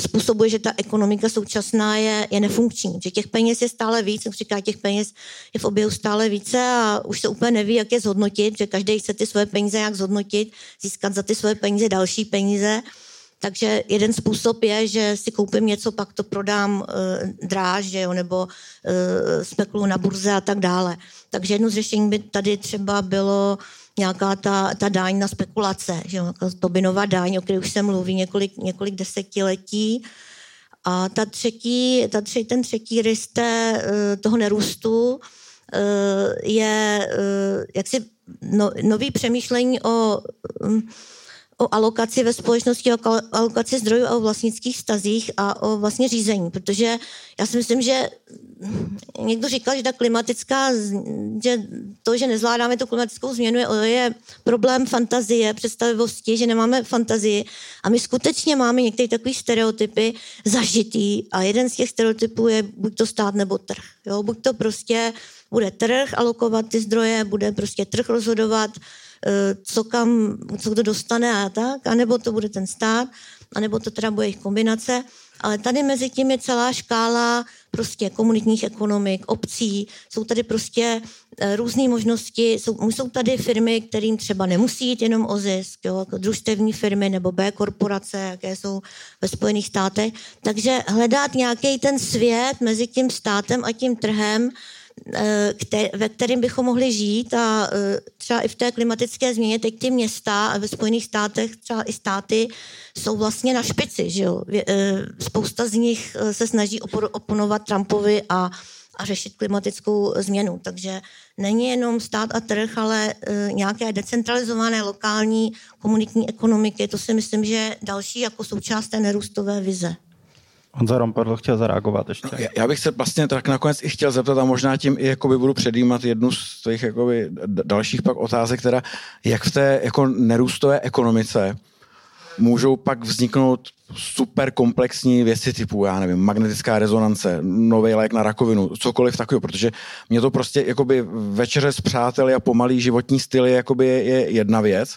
způsobuje, že ta ekonomika současná je, je nefunkční. Že těch peněz je stále víc, jak říká, těch peněz je v oběhu stále více a už se úplně neví, jak je zhodnotit, že každý chce ty svoje peníze jak zhodnotit, získat za ty svoje peníze další peníze. Takže jeden způsob je, že si koupím něco, pak to prodám e, dráž, jo, nebo e, spekulu na burze a tak dále. Takže jedno z řešení by tady třeba bylo nějaká ta, ta daň na spekulace, že jo, Tobinová daň, o které už se mluví několik, několik desetiletí. A ta třetí, ta tři, ten třetí rys té, eh, toho nerůstu eh, je eh, jaksi no, nový přemýšlení o hm, o alokaci ve společnosti, o alokaci zdrojů a o vlastnických stazích a o vlastně řízení, protože já si myslím, že někdo říkal, že ta klimatická, že to, že nezvládáme tu klimatickou změnu, je, je problém fantazie, představivosti, že nemáme fantazii a my skutečně máme některé takové stereotypy zažitý a jeden z těch stereotypů je buď to stát nebo trh. Jo? Buď to prostě bude trh alokovat ty zdroje, bude prostě trh rozhodovat, co kam, co kdo dostane a tak, anebo to bude ten stát, anebo to teda bude jejich kombinace. Ale tady mezi tím je celá škála prostě komunitních ekonomik, obcí, jsou tady prostě eh, různé možnosti, jsou, jsou tady firmy, kterým třeba nemusí jít jenom o zisk, jo, jako družstevní firmy nebo B korporace, jaké jsou ve Spojených státech. Takže hledat nějaký ten svět mezi tím státem a tím trhem, Eh, ve kterým bychom mohli žít a eh, třeba i v té klimatické změně teď ty města a ve Spojených státech třeba i státy jsou vlastně na špici, že jo? Eh, spousta z nich se snaží oponovat Trumpovi a, a řešit klimatickou změnu. Takže není jenom stát a trh, ale nějaké decentralizované lokální komunitní ekonomiky. To si myslím, že další jako součást té nerůstové vize. Honza Rompadl chtěl zareagovat ještě. No, já bych se vlastně tak nakonec i chtěl zeptat a možná tím i jakoby budu předjímat jednu z těch jakoby dalších pak otázek, teda jak v té jako nerůstové ekonomice můžou pak vzniknout super komplexní věci typu, já nevím, magnetická rezonance, nový lék na rakovinu, cokoliv takového, protože mě to prostě jakoby večeře s přáteli a pomalý životní styl je, jakoby je jedna věc,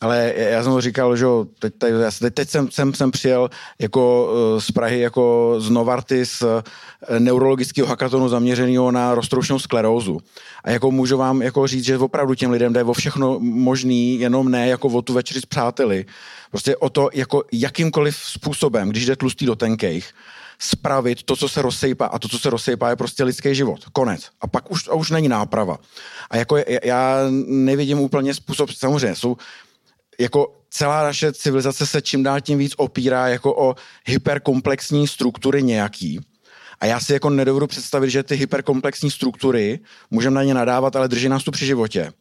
ale já jsem ho říkal, že teď, teď, teď, teď jsem, jsem, jsem přijel jako eh, z Prahy jako z Novartis eh, neurologického hakatonu zaměřeného na roztroušnou sklerózu. A jako můžu vám jako říct, že opravdu těm lidem jde o všechno možný, jenom ne jako o tu večeři s přáteli. Prostě o to, jako jakýmkoliv způsobem, když jde tlustý do tenkejch, spravit to, co se rozsejpá a to, co se rozsejpá, je prostě lidský život. Konec. A pak už, a už není náprava. A jako já nevidím úplně způsob, samozřejmě jsou jako celá naše civilizace se čím dál tím víc opírá jako o hyperkomplexní struktury nějaký. A já si jako nedovedu představit, že ty hyperkomplexní struktury můžeme na ně nadávat, ale drží nás tu při životě.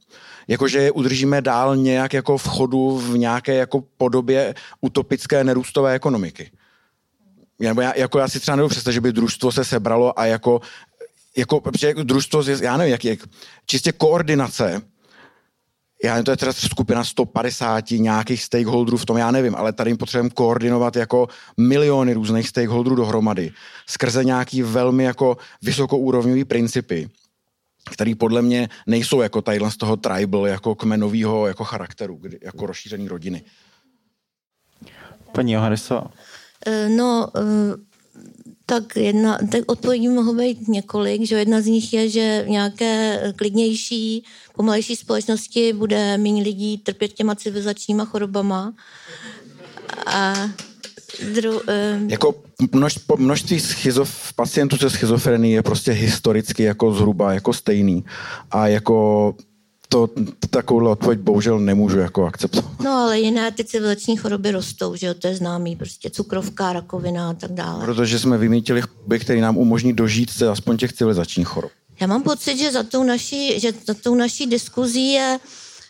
Jakože je udržíme dál nějak jako v chodu v nějaké jako podobě utopické nerůstové ekonomiky. Nebo já, jako já si třeba nedovedu představit, že by družstvo se sebralo a jako, jako protože družstvo, já nevím, jak, jak čistě koordinace já to je teda skupina 150 nějakých stakeholderů v tom, já nevím, ale tady potřebujeme koordinovat jako miliony různých stakeholderů dohromady skrze nějaký velmi jako vysokourovňový principy, který podle mě nejsou jako tadyhle z toho tribal, jako kmenového jako charakteru, jako rozšířený rodiny. Paní Johannesová. Eh, no, eh, tak jedna, tak odpovědí mohou být několik, že jedna z nich je, že nějaké klidnější, pomalejší společnosti bude méně lidí trpět těma civilizačníma chorobama. A dru, um... Jako množ, množství schizof, pacientů se schizofrení je prostě historicky jako zhruba jako stejný. A jako to, takovouhle odpověď bohužel nemůžu jako akceptovat. No ale jiné ty civilizační choroby rostou, že jo, to je známý, prostě cukrovka, rakovina a tak dále. Protože jsme vymítili choroby, které nám umožní dožít se aspoň těch civilizačních chorob. Já mám pocit, že za tou naší, že za tou naší diskuzí je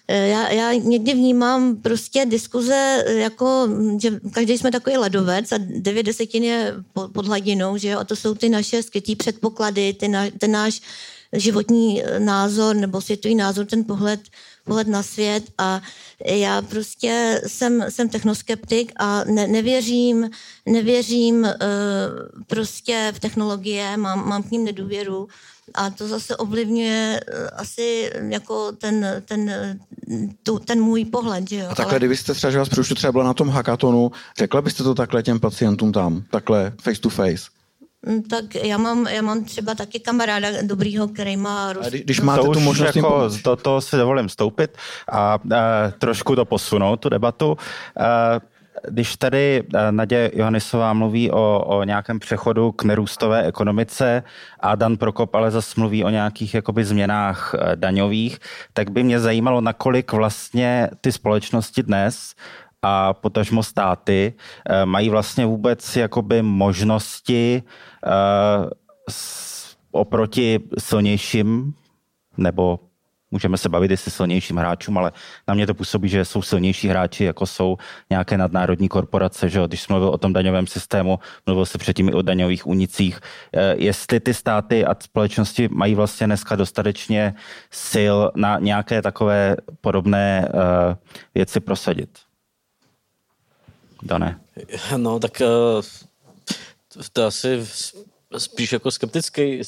eh, já, já někdy vnímám prostě diskuze jako, že každý jsme takový ledovec a devět desetin je pod hladinou, že jo, a to jsou ty naše skrytý předpoklady, ty na, ten náš životní eh, názor nebo světový názor, ten pohled, pohled na svět a já prostě jsem, jsem technoskeptik a ne, nevěřím, nevěřím uh, prostě v technologie, mám, mám k ním nedůvěru a to zase ovlivňuje uh, asi jako ten, ten, tu, ten můj pohled. Že jo? A takhle, Ale... kdybyste třeba, že vás třeba byla na tom hackatonu, řekla byste to takhle těm pacientům tam, takhle face to face? Mm, tak já mám, já mám třeba taky kamaráda dobrýho, který má... Rus... Když máte to tu možnost jako, do toho si dovolím stoupit a, a trošku to posunout, tu debatu. A, když tady Nadě Johannisová mluví o, o nějakém přechodu k nerůstové ekonomice a Dan Prokop ale zase mluví o nějakých jakoby změnách e, daňových, tak by mě zajímalo, nakolik vlastně ty společnosti dnes a potažmo státy eh, mají vlastně vůbec jakoby možnosti eh, oproti silnějším nebo můžeme se bavit jestli silnějším hráčům, ale na mě to působí, že jsou silnější hráči, jako jsou nějaké nadnárodní korporace, že když jsi mluvil o tom daňovém systému, mluvil se předtím i o daňových únicích. Eh, jestli ty státy a společnosti mají vlastně dneska dostatečně sil na nějaké takové podobné věci prosadit? Dané? No, tak eh, to asi spíš jako skeptický,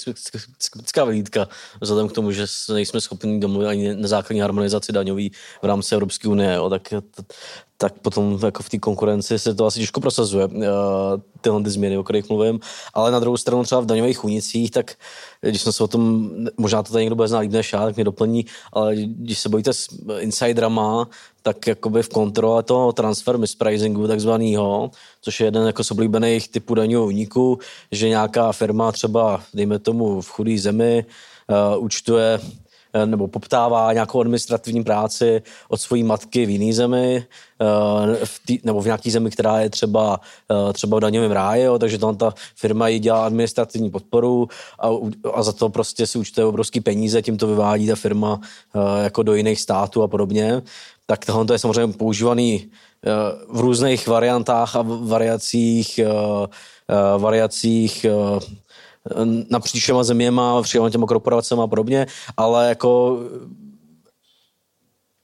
skeptická vyhlídka, vzhledem k tomu, že nejsme schopni domluvit ani na základní harmonizaci daňový v rámci Evropské unie, jo, tak, tak potom jako v té konkurenci se to asi těžko prosazuje, uh, tyhle ty změny, o kterých mluvím. Ale na druhou stranu třeba v daňových unicích, tak když jsme se o tom, možná to tady někdo bude znát líp než já, tak mě doplní, ale když se bojíte s insiderama, tak jakoby v kontrole toho transfer mispricingu takzvanýho, což je jeden jako z oblíbených typů daňového úniku, že nějaká firma třeba, dejme tomu v chudé zemi, uh, účtuje Eh, nebo poptává nějakou administrativní práci od své matky v jiné zemi, eh, v tý, nebo v nějaké zemi, která je třeba, eh, třeba v daňovém ráji, jo, takže tam ta firma jí dělá administrativní podporu a, a za to prostě si účtuje obrovský peníze, tím to vyvádí ta firma jako do jiných států a podobně. Tak tohle je samozřejmě používaný v různých variantách a variacích variacích napříč všema zeměma, všema těma korporacemi a podobně, ale jako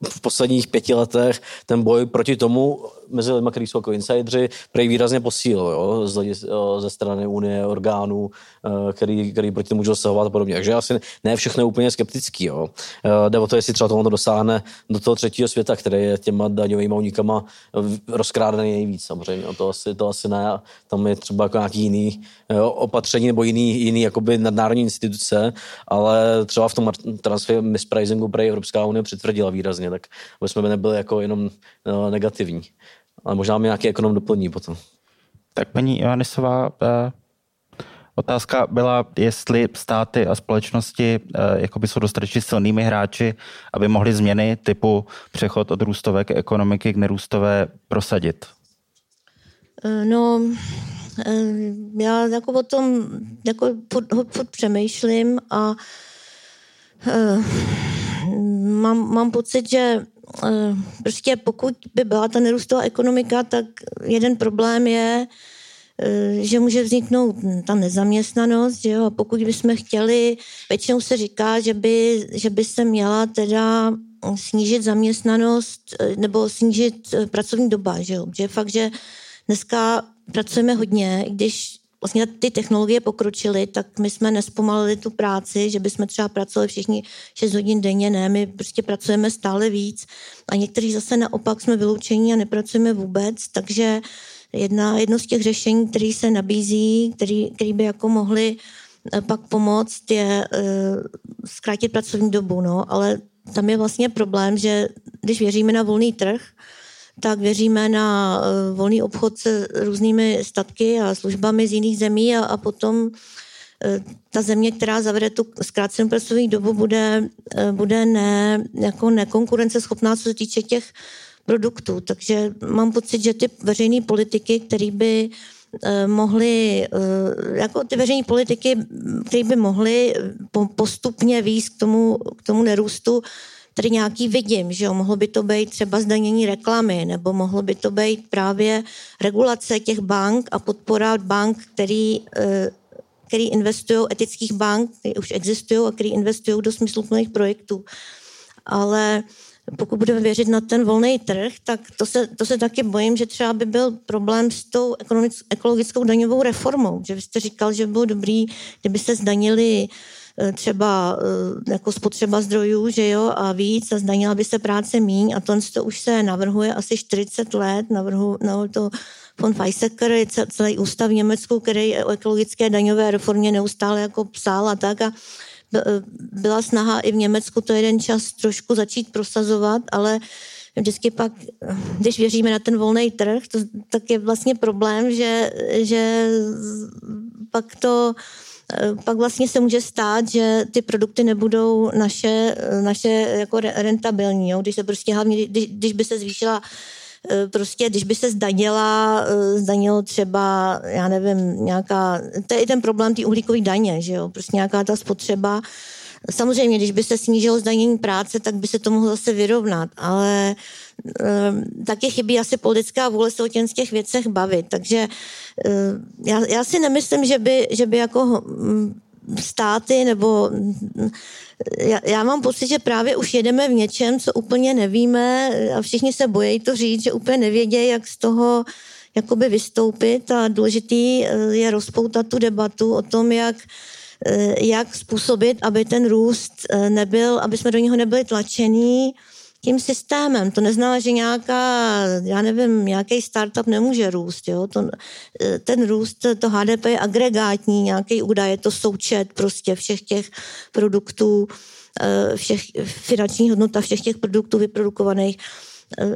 v posledních pěti letech ten boj proti tomu mezi lidmi, kteří jsou jako insidři, prej výrazně posílil jo, ze strany Unie, orgánů, eh, který, který proti tomu můžou zasahovat a podobně. Takže asi ne všechno je úplně skeptický. Jo. Eh, jde o to, jestli třeba tohle dosáhne do toho třetího světa, který je těma daňovými unikama rozkrádaný nejvíc. Samozřejmě to asi, to asi ne. Tam je třeba jako nějaký jiný opatření nebo jiný, jiný jakoby nadnárodní instituce, ale třeba v tom transfer mispricingu pro Evropská unie přitvrdila výrazně, tak aby jsme nebyli jako jenom no, negativní. Ale možná mi nějaký ekonom doplní potom. Tak paní Johannisová, eh, Otázka byla, jestli státy a společnosti eh, jakoby jsou dostatečně silnými hráči, aby mohly změny typu přechod od růstové ekonomiky k nerůstové prosadit. Eh, no, já jako o tom jako pod, pod přemýšlím a mám, mám pocit, že Eh, prostě pokud by byla ta nerůstová ekonomika, tak jeden problém je, eh, že může vzniknout ta nezaměstnanost, že jo? a pokud bychom chtěli, většinou se říká, že by, že by se měla teda snížit zaměstnanost eh, nebo snížit pracovní doba, že jo? Že fakt, že dneska pracujeme hodně, když vlastně ty technologie pokročily, tak my jsme nespomalili tu práci, že bychom třeba pracovali všichni 6 hodin denně, ne, my prostě pracujeme stále víc. A někteří zase naopak jsme vyloučení a nepracujeme vůbec, takže jedna, jedno z těch řešení, které se nabízí, který, který by jako mohli eh, pak pomoct, je uh, zkrátit pracovní dobu, no, ale tam je vlastně problém, že když věříme na volný trh, tak věříme na eh, volný obchod se různými statky a službami z jiných zemí a, a potom eh, ta země, která zavede tu zkrácenou pracovní dobu, bude, eh, bude ne, jako nekonkurenceschopná, co se týče těch produktů. Takže mám pocit, že ty veřejné politiky, které by mohly, jako ty veřejné politiky, které by mohly postupně výjít k tomu, k tomu nerůstu, tady nějaký vidím, že jo, mohlo by to být třeba zdanění reklamy, nebo mohlo by to být právě regulace těch bank a podpora bank, který, eh, který investují, etických bank, které už existují a který investují do smysluplných projektů. Ale pokud budeme věřit na ten volný trh, tak to se, to se taky bojím, že třeba by byl problém s tou ekologickou daňovou reformou. Že vy jste říkal, že by bylo dobrý, kdyby se zdanili uh, třeba eh, jako spotřeba zdrojů, že jo, a víc a zdanila by se práce míň a to, to už se navrhuje asi 40 let, navrhu, no, to von Weizsäcker, celý ústav v Německu, který o ekologické daňové reformě neustále jako psal a tak a eh, byla snaha i v Německu to jeden čas trošku začít prosazovat, ale vždycky pak, když věříme na ten volný trh, to, tak je vlastně problém, že, že pak to Eh, pak vlastně se může stát, že ty produkty nebudou naše, eh, naše jako rentabilní, jo? když se prostě hlavně, když, když by se zvýšila eh, prostě, když by se zdanila, zdanilo třeba, já nevím, nějaká, to je i ten problém té uhlíkové daně, že jo, prostě nějaká ta spotřeba, Samozřejmě, když by se snížilo zdanění práce, tak by se to mohlo zase vyrovnat, ale e, taky chybí asi politická vůle se o těch věcech bavit. Takže e, já, já si nemyslím, že by, že by jako hm, státy nebo hm, já, já mám pocit, že právě už jedeme v něčem, co úplně nevíme a všichni se bojí to říct, že úplně nevědějí, jak z toho jakoby vystoupit a důležitý e, je rozpoutat tu debatu o tom, jak Eh, jak způsobit, aby ten růst eh, nebyl, aby jsme do něho nebyli tlačení tím systémem. To neznamená, že nějaká, já nevím, nějaký startup nemůže růst. Jo? To, eh, ten růst, to HDP je agregátní, nějaký údaj, je to součet prostě všech těch produktů, všech finančních hodnot a všech těch produktů vyprodukovaných.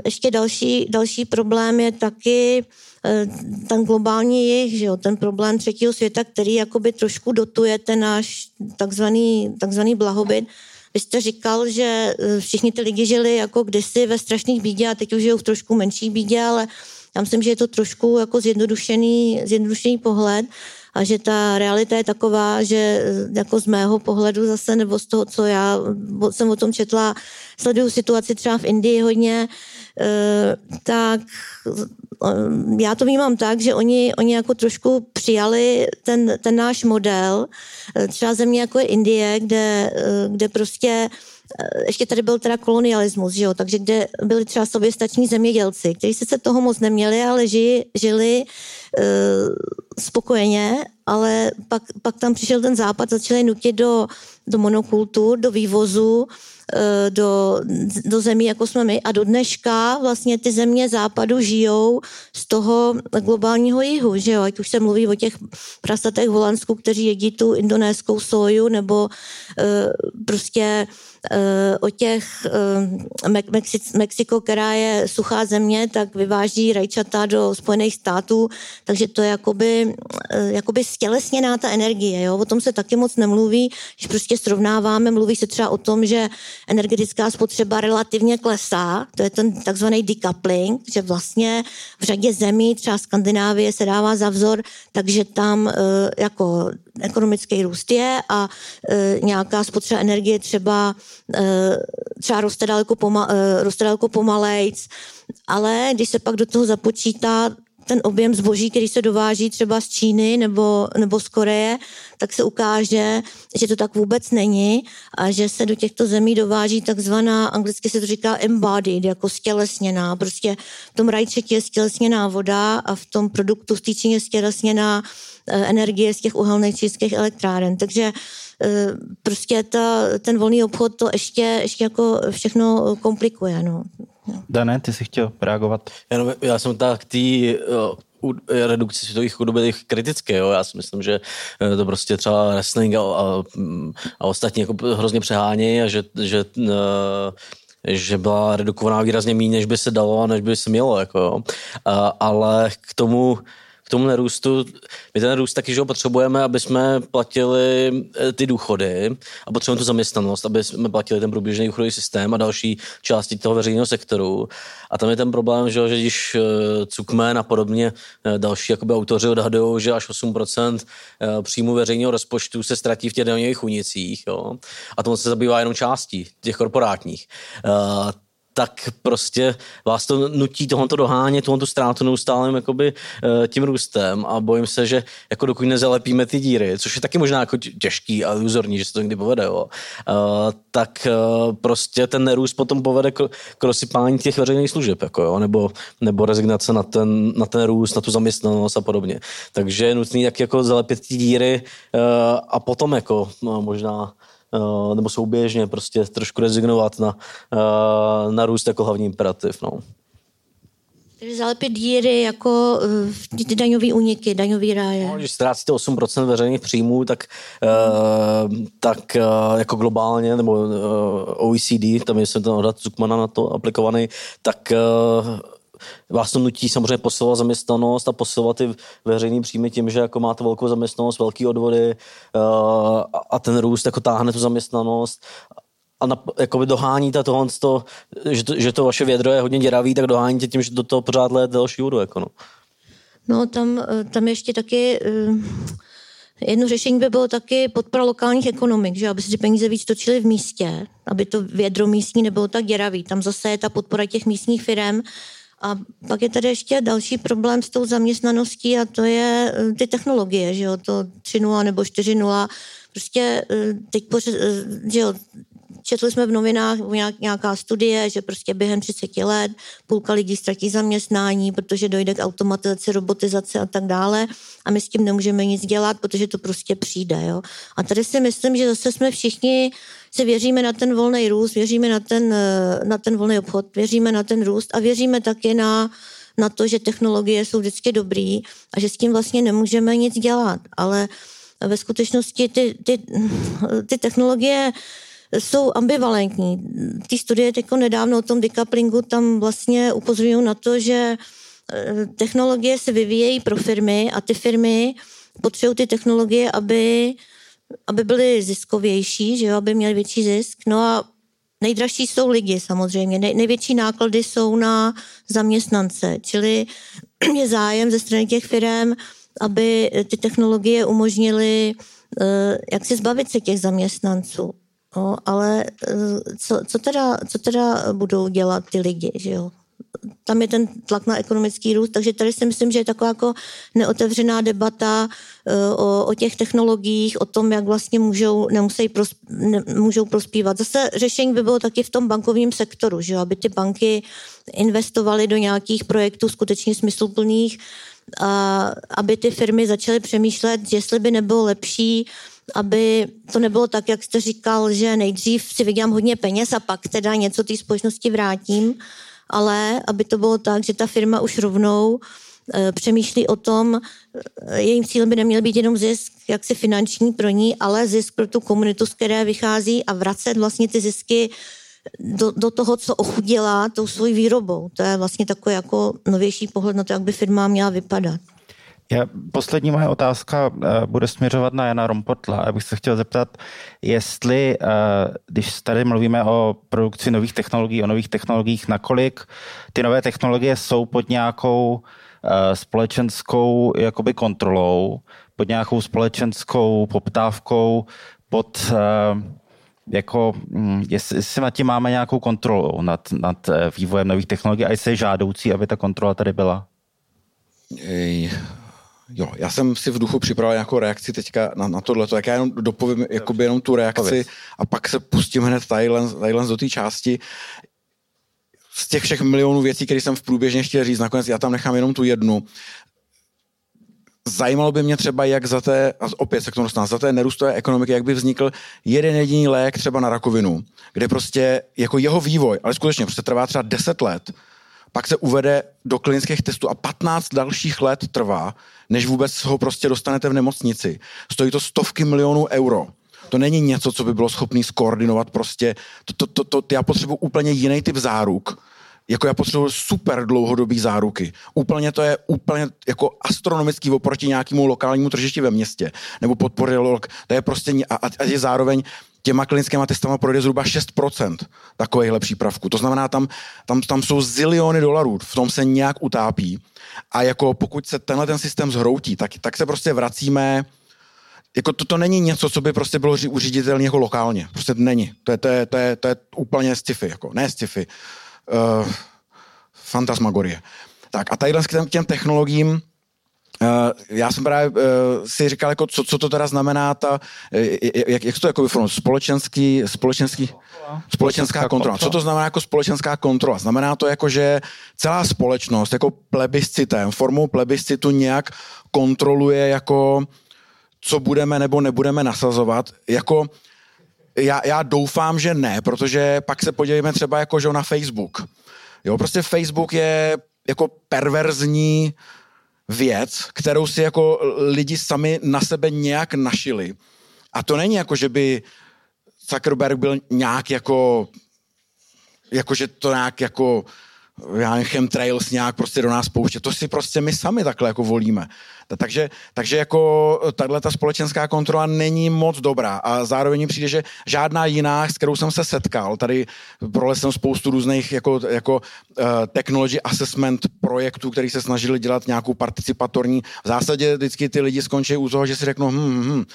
Ještě další, další problém je taky Eh, ten globální jich, že jo, ten problém třetího světa, který jakoby trošku dotuje ten náš takzvaný, takzvaný blahobyt. Vy jste říkal, že eh, všichni ty lidi žili jako kdysi ve strašných bídě a teď už žijou v trošku menší bídě, ale já myslím, že je to trošku jako zjednodušený, zjednodušený pohled a že ta realita je taková, že eh, jako z mého pohledu zase, nebo z toho, co já jsem o tom četla, sleduju situaci třeba v Indii hodně, tak já to vnímám tak, že oni, oni jako trošku přijali ten, ten náš model. Třeba země jako je Indie, kde, kde prostě ještě tady byl teda kolonialismus, že jo, takže kde byli třeba soběstační zemědělci, kteří se toho moc neměli, ale ži, žili uh, spokojeně, ale pak, pak tam přišel ten západ, začali nutit do, do monokultur, do vývozu, Eh, do, do zemí, jako jsme my. A do dneška vlastně ty země západu žijou z toho globálního jihu, že jo? Ať už se mluví o těch prasatech v Holandsku, kteří jedí tu indonéskou soju, nebo uh, prostě o těch Mexi- Mexiko, která je suchá země, tak vyváží rajčata do Spojených států, takže to je jakoby, uh, jakoby stělesněná ta energie, jo? O tom se taky moc nemluví, když prostě srovnáváme, mluví se třeba o tom, že energetická spotřeba relativně klesá, to je ten takzvaný decoupling, že vlastně v řadě zemí, třeba Skandinávie se dává za vzor, takže tam jako ekonomický růst je a nějaká spotřeba energie třeba Eh, třeba roste daleko, poma, eh, roste daleko pomalejc, ale když se pak do toho započítá ten objem zboží, který se dováží třeba z Číny nebo, nebo z Koreje, tak se ukáže, že to tak vůbec není a že se do těchto zemí dováží takzvaná, anglicky se to říká embodied, jako stělesněná. Prostě v tom rajčetě je stělesněná voda a v tom produktu v Číně je stělesněná energie z těch uhelných čínských elektráren. Takže Eh, prostě ta, ten volný obchod to ještě, ještě jako všechno komplikuje. No. Dané, ty jsi chtěl reagovat? Já, no, já jsem tak tý redukci světových chudoby kritické. Jo. Já si myslím, že eh, to prostě třeba wrestling a, a, a ostatní jako hrozně přehání a že, že uh, že byla redukovaná výrazně méně, než by se dalo a než by se mělo. Jako, jo. A, ale k tomu k tomu nerůstu, my ten růst taky, že ho potřebujeme, aby jsme platili eh, ty důchody a potřebujeme tu zaměstnanost, aby jsme platili ten průběžný důchodový systém a další části toho veřejného sektoru. A tam je ten problém, že, že když eh, Cukmen a podobně eh, další jakoby autoři odhadují, že až 8% příjmu veřejného rozpočtu se ztratí v těch daňových unicích. Jo? A tomu se zabývá jenom částí těch korporátních tak prostě vás to nutí tohoto dohánět, tohoto ztrátu neustálým jakoby, eh, tím růstem a bojím se, že jako dokud nezalepíme ty díry, což je taky možná jako těžký a iluzorní, že se to někdy povede, jo, eh, tak eh, prostě ten nerůst potom povede k, rozsypání těch veřejných služeb, jako jo, nebo, nebo rezignace na ten, na ten růst, na tu zaměstnanost a podobně. Takže je nutný tak jako zalepit ty díry a potom jako no, možná nebo souběžně prostě trošku rezignovat na, eh, na růst jako hlavní imperativ. No. Takže zalepit díry jako uh, ty daňové úniky, daňový ráje. No, když ztrácíte 8% veřejných příjmů, tak, uh, tak uh, jako globálně, nebo uh, OECD, tam je ten odhad Zuckmana na to aplikovaný, tak uh, vás to nutí samozřejmě posilovat zaměstnanost a posilovat ty veřejný příjmy tím, že jako máte velkou zaměstnanost, velký odvody uh, a ten růst jako táhne tu zaměstnanost a na, jakoby doháníte tohle, to, že, to, že to vaše vědro je hodně děravý, tak doháníte tím, že do toho pořád leze další vodu. Jako no. no tam, eh, tam ještě taky uh... Jedno řešení by bylo taky podpora lokálních ekonomik, že aby se ty peníze víc točily v místě, aby to vědro místní nebylo tak děravý. Tam zase je ta podpora těch místních firm, a pak je tady ještě další problém s tou zaměstnaností a to je eh, ty technologie, že jo, to 3.0 nebo 4.0. Prostě eh, teď, eh, že jo, četli jsme v novinách nějaká studie, že prostě během 30 let půlka lidí ztratí zaměstnání, protože dojde k automatizaci, robotizaci a tak dále a my s tím nemůžeme nic dělat, protože to prostě přijde. Jo? A tady si myslím, že zase jsme všichni si věříme na ten volný růst, věříme na ten, na ten volný obchod, věříme na ten růst a věříme taky na, na to, že technologie jsou vždycky dobrý a že s tím vlastně nemůžeme nic dělat. Ale ve skutečnosti ty, ty, ty technologie jsou ambivalentní. Ty studie jako nedávno o tom decouplingu tam vlastně upozorňují na to, že eh, technologie se vyvíjejí pro firmy a ty firmy potřebují ty technologie, aby, aby byly ziskovější, že jo, aby měly větší zisk. No a nejdražší jsou lidi samozřejmě. Nej, největší náklady jsou na zaměstnance, čili je zájem ze strany těch firm, aby ty technologie umožnily eh, jak si zbavit se těch zaměstnanců. No, ale eh, co, co, teda, co teda budou dělat ty lidi, že jo? Tam je ten tlak na ekonomický růst, takže tady si myslím, že je taková jako neotevřená debata eh, o, o těch technologiích, o tom, jak vlastně můžou, nemusí pros, ne, můžou prospívat. Zase řešení by bylo taky v tom bankovním sektoru, že aby ty banky investovaly do nějakých projektů skutečně smysluplných, a aby ty firmy začaly přemýšlet, jestli by nebylo lepší aby to nebylo tak, jak jste říkal, že nejdřív si vydělám hodně peněz a pak teda něco té společnosti vrátím, ale aby to bylo tak, že ta firma už rovnou e, přemýšlí o tom, e, jejím cílem by neměl být jenom zisk, jaksi finanční pro ní, ale zisk pro tu komunitu, z které vychází a vracet vlastně ty zisky do, do toho, co ochudila tou svojí výrobou. To je vlastně takový jako novější pohled na to, jak by firma měla vypadat. Já, poslední moje otázka uh, bude směřovat na Jana Rompotla. Já bych se chtěl zeptat, jestli, uh, když tady mluvíme o produkci nových technologií, o nových technologiích, nakolik ty nové technologie jsou pod nějakou uh, společenskou jakoby kontrolou, pod nějakou společenskou poptávkou, pod jako, hm, jestli, jestli nad tím máme nějakou kontrolu nad, nad vývojem nových technologií a jestli je žádoucí, aby ta kontrola tady byla? Ej, Jo, já jsem si v duchu připravil nějakou reakci teďka na, na tohle, tak já jenom dopovím jakoby jenom tu reakci a pak se pustím hned tadyhle, do té části. Z těch všech milionů věcí, které jsem v průběžně chtěl říct, nakonec já tam nechám jenom tu jednu. Zajímalo by mě třeba, jak za té, a opět se k tomu dostanu, za té nerůstové ekonomiky, jak by vznikl jeden jediný lék třeba na rakovinu, kde prostě jako jeho vývoj, ale skutečně prostě trvá třeba 10 let, pak se uvede do klinických testů a 15 dalších let trvá, než vůbec ho prostě dostanete v nemocnici. Stojí to stovky milionů euro. To není něco, co by bylo schopný skoordinovat prostě. To, to, to, to, já potřebuji úplně jiný typ záruk. Jako já potřebuji super dlouhodobý záruky. Úplně to je úplně jako astronomický oproti nějakému lokálnímu tržišti ve městě. Nebo podpory To je prostě, a, a je zároveň těma klinickými testama projde zhruba 6% takovýchhle přípravků. To znamená, tam, tam, tam jsou ziliony dolarů, v tom se nějak utápí. A jako pokud se tenhle ten systém zhroutí, tak, tak se prostě vracíme jako to, to není něco, co by prostě bylo uříditelné jako lokálně. Prostě není. To je, to je, to je, to je úplně sci-fi, jako, ne sci-fi. Uh, fantasmagorie. Tak a tadyhle k těm, technologiím, já jsem právě uh, si říkal, jako, co, co to teda znamená ta, jak, jak to jako vyformovat, společenský, společenský, společenská kontrola. Co to znamená jako společenská kontrola? Znamená to jako, že celá společnost jako plebiscitem, formou plebiscitu nějak kontroluje jako, co budeme nebo nebudeme nasazovat. Jako, já, já doufám, že ne, protože pak se podívejme třeba jako, že na Facebook. Jo, prostě Facebook je jako perverzní věc, kterou si jako lidi sami na sebe nějak našili. A to není jako, že by Zuckerberg byl nějak jako, jako že to nějak jako já nevím, chemtrails nějak prostě do nás pouště. To si prostě my sami takhle jako volíme. Takže, takže jako tahle ta společenská kontrola není moc dobrá a zároveň přijde, že žádná jiná, s kterou jsem se setkal, tady prolez jsem spoustu různých jako, jako uh, technology assessment projektů, který se snažili dělat nějakou participatorní. V zásadě vždycky ty lidi skončí u toho, že si řeknou, hm, hm, hm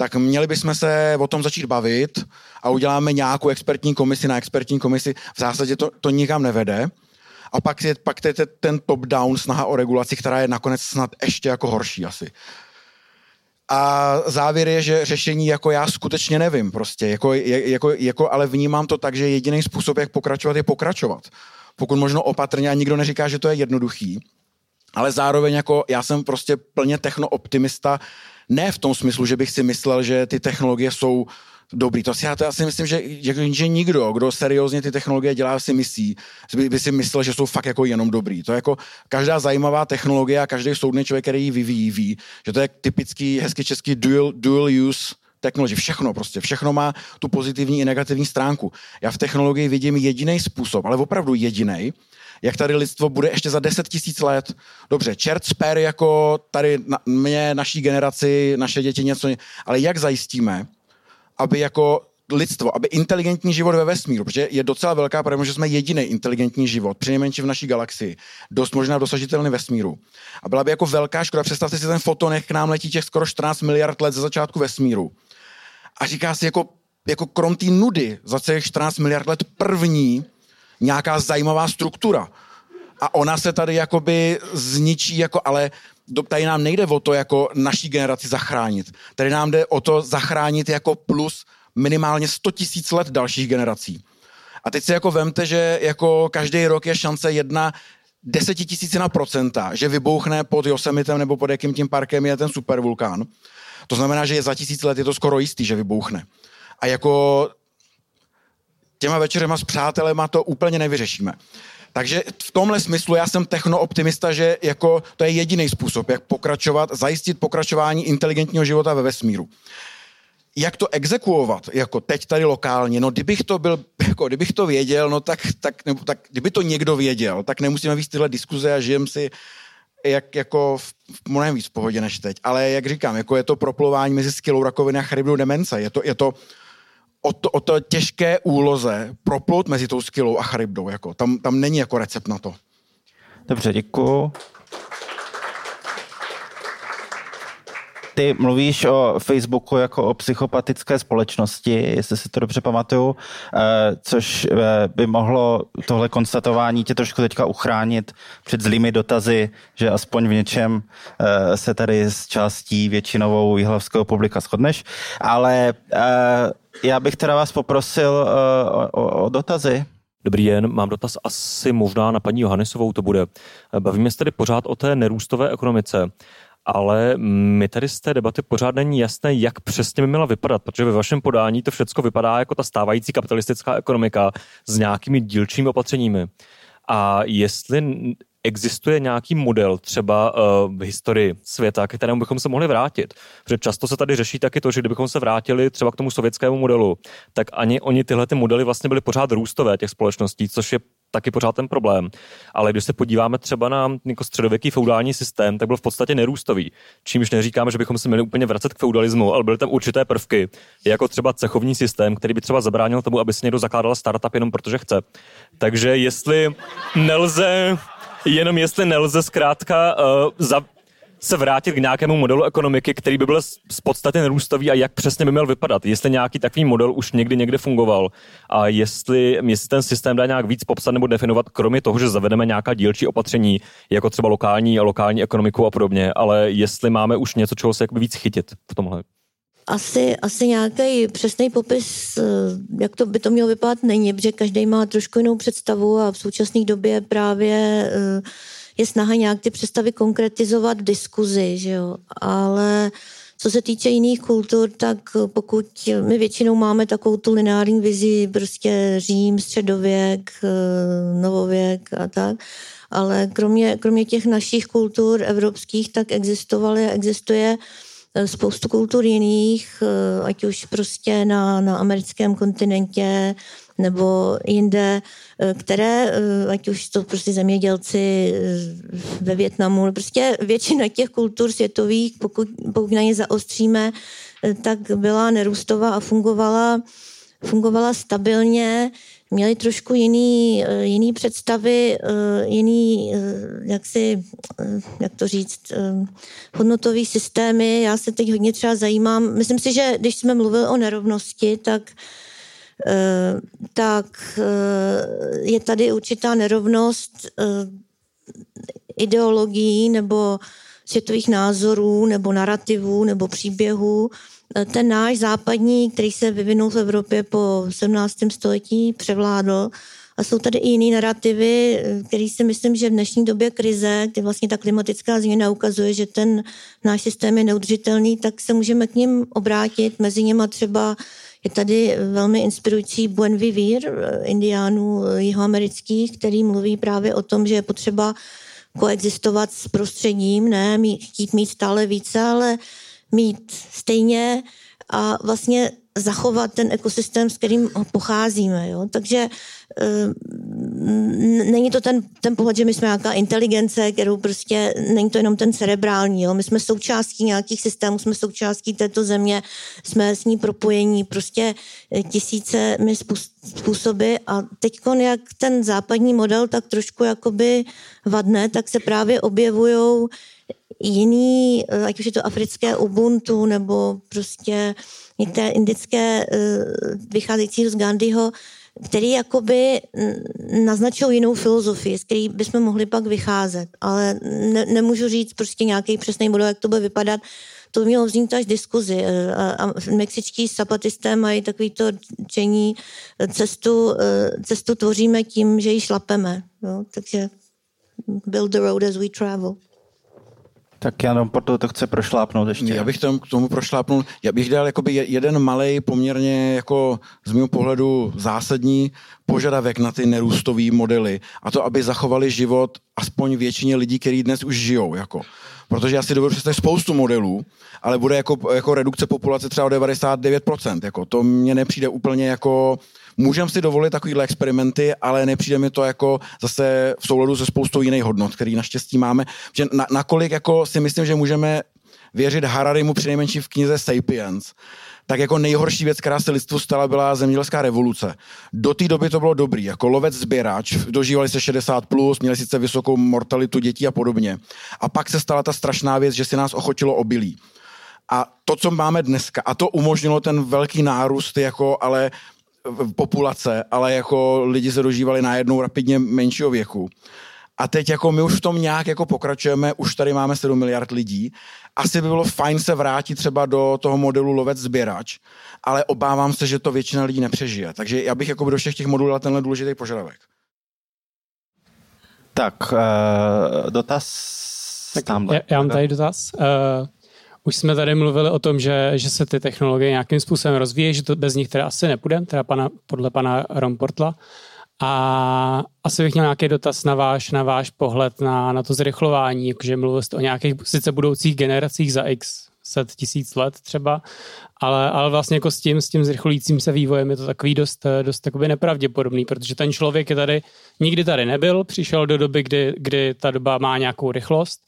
tak měli bychom se o tom začít bavit a uděláme nějakou expertní komisi na expertní komisi. V zásadě to, to nikam nevede. A pak je, pak je ten top-down snaha o regulaci, která je nakonec snad ještě jako horší asi. A závěr je, že řešení jako já skutečně nevím prostě, jako, jako, jako, ale vnímám to tak, že jediný způsob, jak pokračovat, je pokračovat. Pokud možno opatrně a nikdo neříká, že to je jednoduchý, ale zároveň jako já jsem prostě plně techno-optimista, ne v tom smyslu, že bych si myslel, že ty technologie jsou dobrý. To si, já, to já si myslím, že, že, že nikdo, kdo seriózně ty technologie dělá, si myslí, by, by si myslel, že jsou fakt jako jenom dobrý. To je jako každá zajímavá technologie a každý soudný člověk, který ji vyvíjí, ví, že to je typický, hezky český dual, dual use technology. Všechno prostě, všechno má tu pozitivní i negativní stránku. Já v technologii vidím jediný způsob, ale opravdu jediný, jak tady lidstvo bude ještě za 10 tisíc let. Dobře, čert sper jako tady na, mě, naší generaci, naše děti něco, ale jak zajistíme, aby jako lidstvo, aby inteligentní život ve vesmíru, protože je docela velká pravda, že jsme jediný inteligentní život, přinejmenším v naší galaxii, dost možná dosažitelný vesmíru. A byla by jako velká škoda, představte si ten foton, jak k nám letí těch skoro 14 miliard let ze začátku vesmíru. A říká si jako, jako krom té nudy za těch 14 miliard let první nějaká zajímavá struktura a ona se tady jakoby zničí, jako, ale tady nám nejde o to jako naší generaci zachránit. Tady nám jde o to zachránit jako plus minimálně 100 tisíc let dalších generací. A teď si jako vemte, že jako každý rok je šance jedna desetitisícina procenta, že vybouchne pod Yosemitem nebo pod jakým tím parkem je ten supervulkán. To znamená, že je za tisíc let je to skoro jistý, že vybouchne. A jako těma večerema s přátelema to úplně nevyřešíme. Takže v tomhle smyslu já jsem technooptimista, že jako to je jediný způsob, jak pokračovat, zajistit pokračování inteligentního života ve vesmíru. Jak to exekuovat, jako teď tady lokálně, no kdybych to byl, jako kdybych to věděl, no tak, tak, nebo, tak kdyby to někdo věděl, tak nemusíme víc tyhle diskuze a žijem si jak, jako v, v mnohem víc pohodě než teď. Ale jak říkám, jako je to proplování mezi skylou rakoviny a charybdou demence. Je to, je to o to, o to těžké úloze proplout mezi tou skylou a charybdou. Jako. Tam, tam není jako recept na to. Dobře, děkuji. ty mluvíš o Facebooku jako o psychopatické společnosti, jestli si to dobře pamatuju, eh, což eh, by mohlo tohle konstatování tě trošku teďka uchránit před zlými dotazy, že aspoň v něčem eh, se tady s částí většinovou jihlavského publika shodneš, ale já bych teda vás poprosil o, o, o dotazy. Dobrý den, mám dotaz asi možná na paní Johannesovou to bude. Bavíme se tedy pořád o té nerůstové ekonomice ale mi tady z té debaty pořád není jasné, jak přesně by měla vypadat, protože ve vašem podání to všechno vypadá jako ta stávající kapitalistická ekonomika s nějakými dílčími opatřeními. A jestli existuje nějaký model třeba uh, v historii světa, k kterému bychom se mohli vrátit. Protože často se tady řeší taky to, že kdybychom se vrátili třeba k tomu sovětskému modelu, tak ani oni tyhle ty modely vlastně byly pořád růstové těch společností, což je taky pořád ten problém. Ale když se podíváme třeba na jako středověký feudální systém, tak byl v podstatě nerůstový. Čímž neříkáme, že bychom se měli úplně vracet k feudalismu, ale byly tam určité prvky, jako třeba cechovní systém, který by třeba zabránil tomu, aby si někdo zakládal startup jenom protože chce. Takže jestli nelze jenom jestli nelze zkrátka uh, za, se vrátit k nějakému modelu ekonomiky, který by byl z podstaty nerůstový a jak přesně by měl vypadat. Jestli nějaký takový model už někdy někde fungoval a jestli, jestli ten systém dá nějak víc popsat nebo definovat, kromě toho, že zavedeme nějaká dílčí opatření, jako třeba lokální a lokální ekonomiku a podobně, ale jestli máme už něco, čeho se víc chytit v tomhle. Asi, asi nějaký přesný popis, eh, jak to by to mělo vypadat, není, protože každý má trošku jinou představu a v současné době právě uh, je snaha nějak ty představy konkretizovat v diskuzi, že jo. Ale co se týče jiných kultur, tak pokud my většinou máme takovou tu lineární vizi, prostě Řím, středověk, eh, novověk a tak, ale kromě, kromě těch našich kultur evropských, tak existovaly a existuje eh, spoustu kultur jiných, eh, ať už prostě na, na americkém kontinentě, nebo jinde, eh, které, eh, ať už to prostě zemědělci eh, ve Větnamu, prostě většina těch kultur světových, pokud, pokud na ně zaostříme, tak byla nerůstová a fungovala, fungovala stabilně, měli trošku jiný, jiný představy, jiný, jak si, jak to říct, hodnotový systémy. Já se teď hodně třeba zajímám. Myslím si, že když jsme mluvili o nerovnosti, tak tak eh, je tady určitá nerovnost eh, ideologií nebo světových názorů nebo narrativů nebo příběhů. Ten náš západní, který se vyvinul v Evropě po 17. století, převládl a jsou tady i jiné narrativy, které si myslím, že v dnešní době krize, kdy vlastně ta klimatická změna ukazuje, že ten náš systém je neudržitelný, tak se můžeme k ním obrátit. Mezi nimi třeba je tady velmi inspirující Buen Vivir, indiánů jihoamerických, který mluví právě o tom, že je potřeba koexistovat s prostředím, ne mít, chtít mít stále více, ale mít stejně. A vlastně zachovat ten ekosystém, s kterým pocházíme. Jo? Takže e, není to ten, ten pohled, že my jsme nějaká inteligence, kterou prostě, není to jenom ten cerebrální, jo? my jsme součástí nějakých systémů, jsme součástí této země, jsme s ní propojení prostě eh, tisíce my způsoby a teď jak ten západní model tak trošku jakoby vadne, tak se právě objevují jiný, uh, ať už je to africké Ubuntu nebo prostě některé indické uh, vycházející z Gandhiho, který jakoby naznačují jinou filozofii, z který bychom mohli pak vycházet. Ale ne, nemůžu říct prostě nějaký přesný model, jak to bude vypadat. To by mělo vzniknout až diskuzi. A, a mexičtí zapatisté mají takový to čení, cestu, cestu tvoříme tím, že ji šlapeme. Jo? Takže build the road as we travel. Tak já jenom proto to chce prošlápnout ještě. Já bych tam k tomu prošlápnul, já bych dal jakoby jeden malý, poměrně jako z mého pohledu zásadní požadavek na ty nerůstové modely a to, aby zachovali život aspoň většině lidí, kteří dnes už žijou. Jako. Protože já si dovedu představit spoustu modelů, ale bude jako, jako redukce populace třeba o 99%. Jako. To mně nepřijde úplně jako Můžeme si dovolit takovýhle experimenty, ale nepřijde mi to jako zase v souladu se spoustou jiných hodnot, který naštěstí máme. Že na, nakolik jako si myslím, že můžeme věřit Hararimu přinejmenším v knize Sapiens, tak jako nejhorší věc, která se lidstvu stala, byla zemědělská revoluce. Do té doby to bylo dobrý, jako lovec sběrač, dožívali se 60+, plus, měli sice vysokou mortalitu dětí a podobně. A pak se stala ta strašná věc, že si nás ochotilo obilí. A to, co máme dneska, a to umožnilo ten velký nárůst, jako ale populace, ale jako lidi se dožívali najednou rapidně menšího věku. A teď jako my už v tom nějak jako pokračujeme, už tady máme 7 miliard lidí. Asi by bylo fajn se vrátit třeba do toho modelu lovec sběrač, ale obávám se, že to většina lidí nepřežije. Takže já bych jako do všech těch modulů dal tenhle důležitý požadavek. Tak, uh, dotaz tak tamhle. Já, já mám tady dotaz. Uh, už jsme tady mluvili o tom, že, že se ty technologie nějakým způsobem rozvíjí, že to bez nich teda asi nepůjde, teda pana, podle pana Romportla. A asi bych měl nějaký dotaz na váš, na váš pohled na, na to zrychlování, jakože mluvil jste o nějakých sice budoucích generacích za x set tisíc let třeba, ale, ale vlastně jako s tím, s tím zrychlujícím se vývojem je to takový dost, dost takový nepravděpodobný, protože ten člověk je tady, nikdy tady nebyl, přišel do doby, kdy, kdy ta doba má nějakou rychlost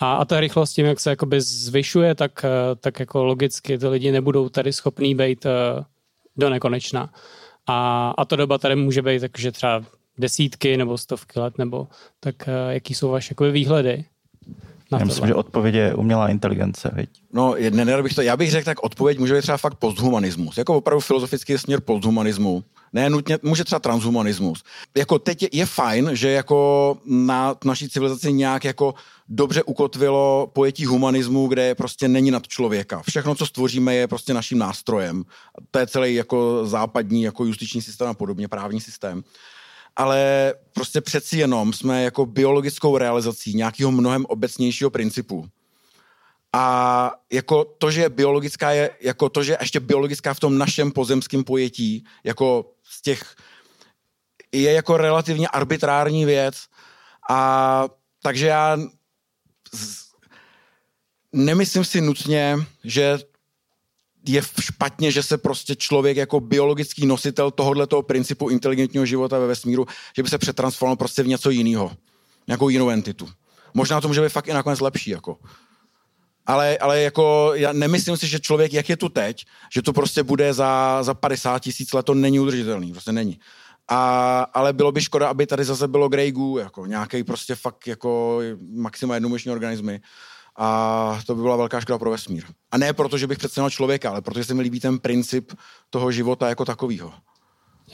a, a ta rychlost tím, jak se jakoby zvyšuje, tak, eh, tak jako logicky ty lidi nebudou tady schopný být eh, do nekonečna. A, a to doba tady může být takže třeba desítky nebo stovky let, nebo tak eh, jaký jsou vaše jakoby výhledy? Na Já myslím, že odpověď je umělá inteligence, viď? No, ne, ne, bych to, já bych řekl, tak odpověď může být třeba fakt posthumanismus. Jako opravdu filozofický směr posthumanismu. Ne nutně, může třeba transhumanismus. Jako teď je, je fajn, že jako na naší civilizaci nějak jako dobře ukotvilo pojetí humanismu, kde prostě není nad člověka. Všechno, co stvoříme, je prostě naším nástrojem. To je celý jako západní jako justiční systém a podobně, právní systém. Ale prostě přeci jenom jsme jako biologickou realizací nějakého mnohem obecnějšího principu. A jako to, že je biologická, je jako to, že ještě biologická v tom našem pozemském pojetí, jako z těch, je jako relativně arbitrární věc. A takže já nemyslím si nutně, že je špatně, že se prostě člověk jako biologický nositel tohoto principu inteligentního života ve vesmíru, že by se přetransformoval prostě v něco jiného, nějakou jinou entitu. Možná to může být fakt i nakonec lepší. Jako. Ale, ale jako já nemyslím si, že člověk, jak je tu teď, že to prostě bude za, za 50 tisíc let, to není udržitelný, prostě není. A, ale bylo by škoda, aby tady zase bylo Grey Goo, jako nějaký prostě fakt jako maximálně jednomušní organismy. A to by byla velká škoda pro vesmír. A ne proto, že bych představil člověka, ale protože se mi líbí ten princip toho života jako takového.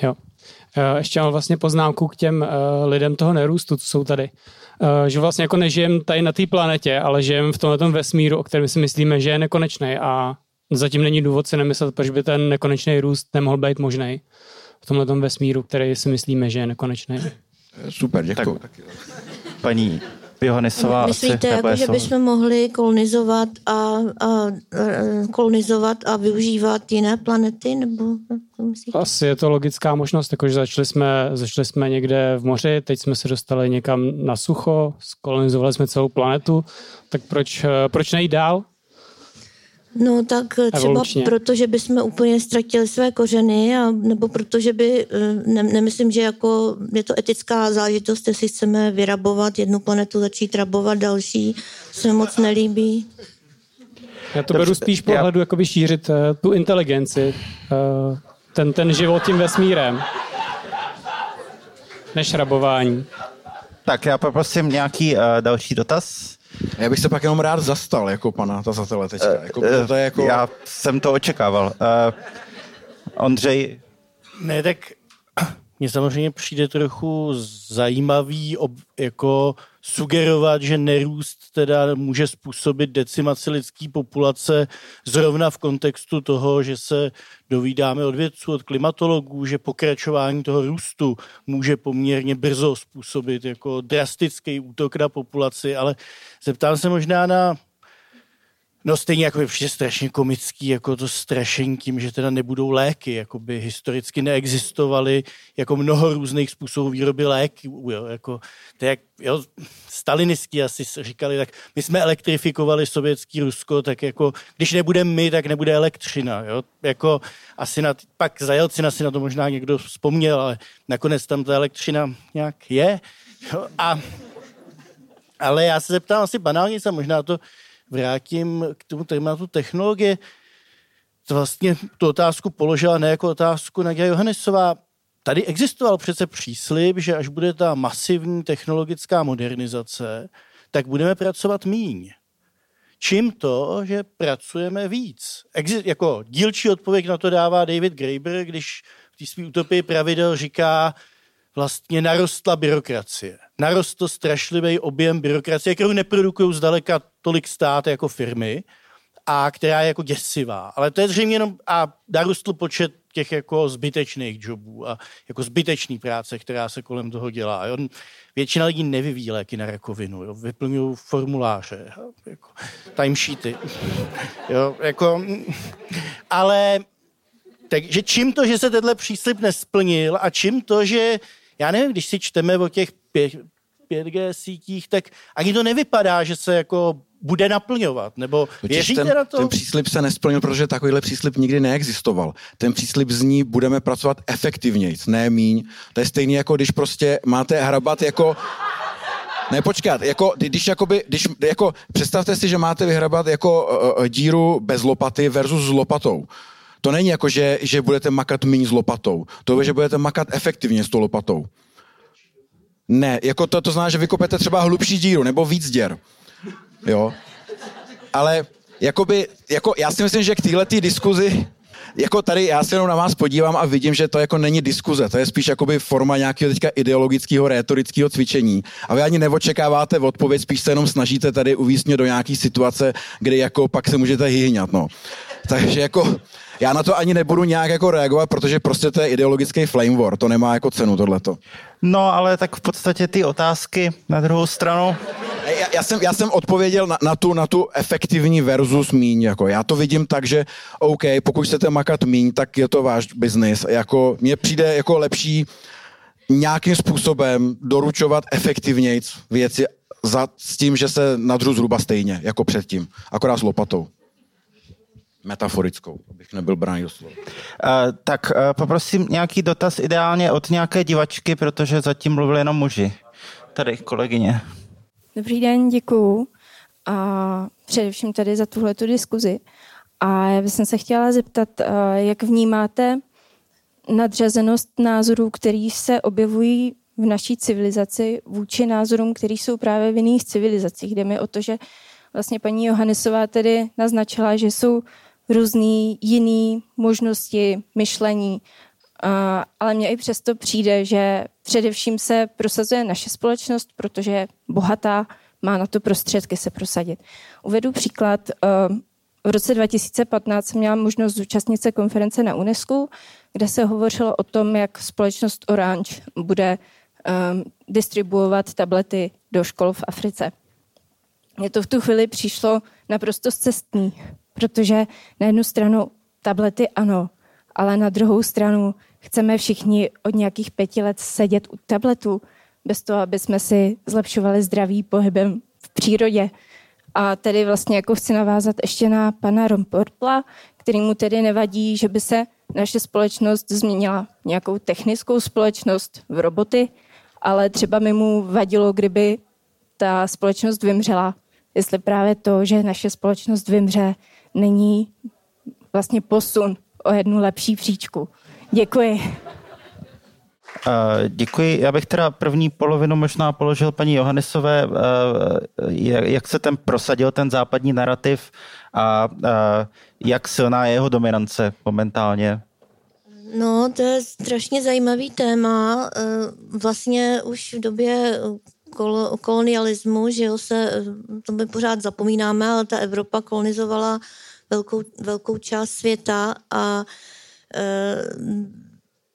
Jo. E, ještě mám vlastně poznámku k těm uh, lidem toho nerůstu, co jsou tady. Uh, že vlastně jako nežijem tady na té planetě, ale žijem v tomhle vesmíru, o kterém si myslíme, že je nekonečný a zatím není důvod si nemyslet, proč by ten nekonečný růst nemohl být možný v tomhle vesmíru, který si myslíme, že je nekonečný. Super, děkuji. Tak, paní Johannesová Myslíte, asi, jako, že bychom mohli kolonizovat a, a, a, kolonizovat a využívat jiné planety? Nebo Asi je to logická možnost, jakože začali jsme, začali jsme někde v moři, teď jsme se dostali někam na sucho, skolonizovali jsme celou planetu, tak proč, proč nejít dál? No tak třeba Evolučně. proto, že bychom úplně ztratili své kořeny, a, nebo protože by, eh, ne, nemyslím, že jako je to etická záležitost, jestli chceme vyrabovat jednu planetu, začít rabovat další, se moc nelíbí. Já to beru spíš pohledu, jako šířit uh, tu inteligenci, uh, ten, ten život tím vesmírem, než rabování. Tak já poprosím nějaký uh, další dotaz. Já bych se pak jenom rád zastal jako pana tazatele teďka. Uh, jako, uh, to je jako... Já jsem to očekával. Uh, Ondřej? Ne, tak mně samozřejmě přijde trochu zajímavý ob, jako sugerovat, že nerůst teda může způsobit decimaci lidské populace zrovna v kontextu toho, že se dovídáme od vědců, od klimatologů, že pokračování toho růstu může poměrně brzo způsobit jako drastický útok na populaci, ale zeptám se možná na No stejně jako je přijde strašně komický, jako to strašení tím, že teda nebudou léky, jako by historicky neexistovaly jako mnoho různých způsobů výroby léků, jo, jako, to jak, jo, stalinisti asi říkali, tak my jsme elektrifikovali sovětský Rusko, tak jako, když nebudeme my, tak nebude elektřina, jo, jako asi na, pak za Jelcina si na to možná někdo vzpomněl, ale nakonec tam ta elektřina nějak je, jo, a ale já se zeptám asi banálně, a možná to vrátím k tomu tématu technologie. To vlastně tu otázku položila ne jako otázku Nadia Johannesová. Tady existoval přece příslip, že až bude ta masivní technologická modernizace, tak budeme pracovat míň. Čím to, že pracujeme víc? Exist, jako dílčí odpověď na to dává David Graeber, když v té své utopii pravidel říká, vlastně narostla byrokracie. Narostl strašlivý objem byrokracie, kterou neprodukují zdaleka tolik stát jako firmy a která je jako děsivá. Ale to je zřejmě jenom a narostl počet těch jako zbytečných jobů a jako zbytečný práce, která se kolem toho dělá. Jo. Většina lidí nevyvíjí léky na rakovinu, jo. vyplňují formuláře, jako timesheety. Jo, jako, ale takže čím to, že se tenhle příslip nesplnil a čím to, že já nevím, když si čteme o těch 5G sítích, tak ani to nevypadá, že se jako bude naplňovat, nebo věříte ten, na to? Ten příslip se nesplnil, protože takovýhle příslip nikdy neexistoval. Ten příslip zní, budeme pracovat efektivněji, ne míň. To je stejný, jako když prostě máte hrabat jako ne, počkat, jako, když jakoby, když, jako, představte si, že máte vyhrabat jako uh, díru bez lopaty versus s lopatou. To není jako, že, že budete makat méně s lopatou. To je, že budete makat efektivně s tou lopatou. Ne, jako to, to znamená, že vykopete třeba hlubší díru nebo víc děr. Jo. Ale jakoby, jako, já si myslím, že k téhle diskuzi jako tady já se jenom na vás podívám a vidím, že to jako není diskuze, to je spíš jakoby forma nějakého teďka ideologického, retorického cvičení. A vy ani neočekáváte odpověď, spíš se jenom snažíte tady uvíct mě do nějaké situace, kdy jako pak se můžete hyhňat, no. Takže jako já na to ani nebudu nějak jako reagovat, protože prostě to je ideologický flame war, to nemá jako cenu tohleto. No, ale tak v podstatě ty otázky na druhou stranu... Já, já, jsem, já jsem odpověděl na, na, tu, na tu efektivní versus míň. Jako. Já to vidím tak, že OK, pokud chcete makat míň, tak je to váš biznis. Jako, mně přijde jako lepší nějakým způsobem doručovat efektivněji věci za, s tím, že se nadřu zhruba stejně, jako předtím, akorát s lopatou metaforickou, abych nebyl braný do slova. Uh, tak uh, poprosím nějaký dotaz ideálně od nějaké divačky, protože zatím mluvili jenom muži. Tady, kolegyně. Dobrý den, děkuju. A především tady za tuhle diskuzi. A já bych se chtěla zeptat, uh, jak vnímáte nadřazenost názorů, který se objevují v naší civilizaci vůči názorům, které jsou právě v jiných civilizacích. Jde mi o to, že vlastně paní Johannesová tedy naznačila, že jsou různé jiné možnosti myšlení, ale mně i přesto přijde, že především se prosazuje naše společnost, protože je bohatá, má na to prostředky se prosadit. Uvedu příklad. V roce 2015 jsem měla možnost zúčastnit se konference na UNESCO, kde se hovořilo o tom, jak společnost Orange bude um, distribuovat tablety do škol v Africe. Mně to v tu chvíli přišlo naprosto cestní, protože na jednu stranu tablety ano, ale na druhou stranu chceme všichni od nějakých pěti let sedět u tabletu, bez toho, aby jsme si zlepšovali zdraví pohybem v přírodě. A tedy vlastně jako chci navázat ještě na pana Romportla, který mu tedy nevadí, že by se naše společnost změnila nějakou technickou společnost v roboty, ale třeba by mu vadilo, kdyby ta společnost vymřela. Jestli právě to, že naše společnost vymře, není vlastně posun o jednu lepší příčku. Děkuji. Děkuji. Já bych teda první polovinu možná položil paní Johannesové, jak se ten prosadil ten západní narrativ a jak silná je jeho dominance momentálně? No, to je strašně zajímavý téma. Vlastně už v době kol- kolonialismu, že jo, se, to my pořád zapomínáme, ale ta Evropa kolonizovala velkou, velkou část světa a e,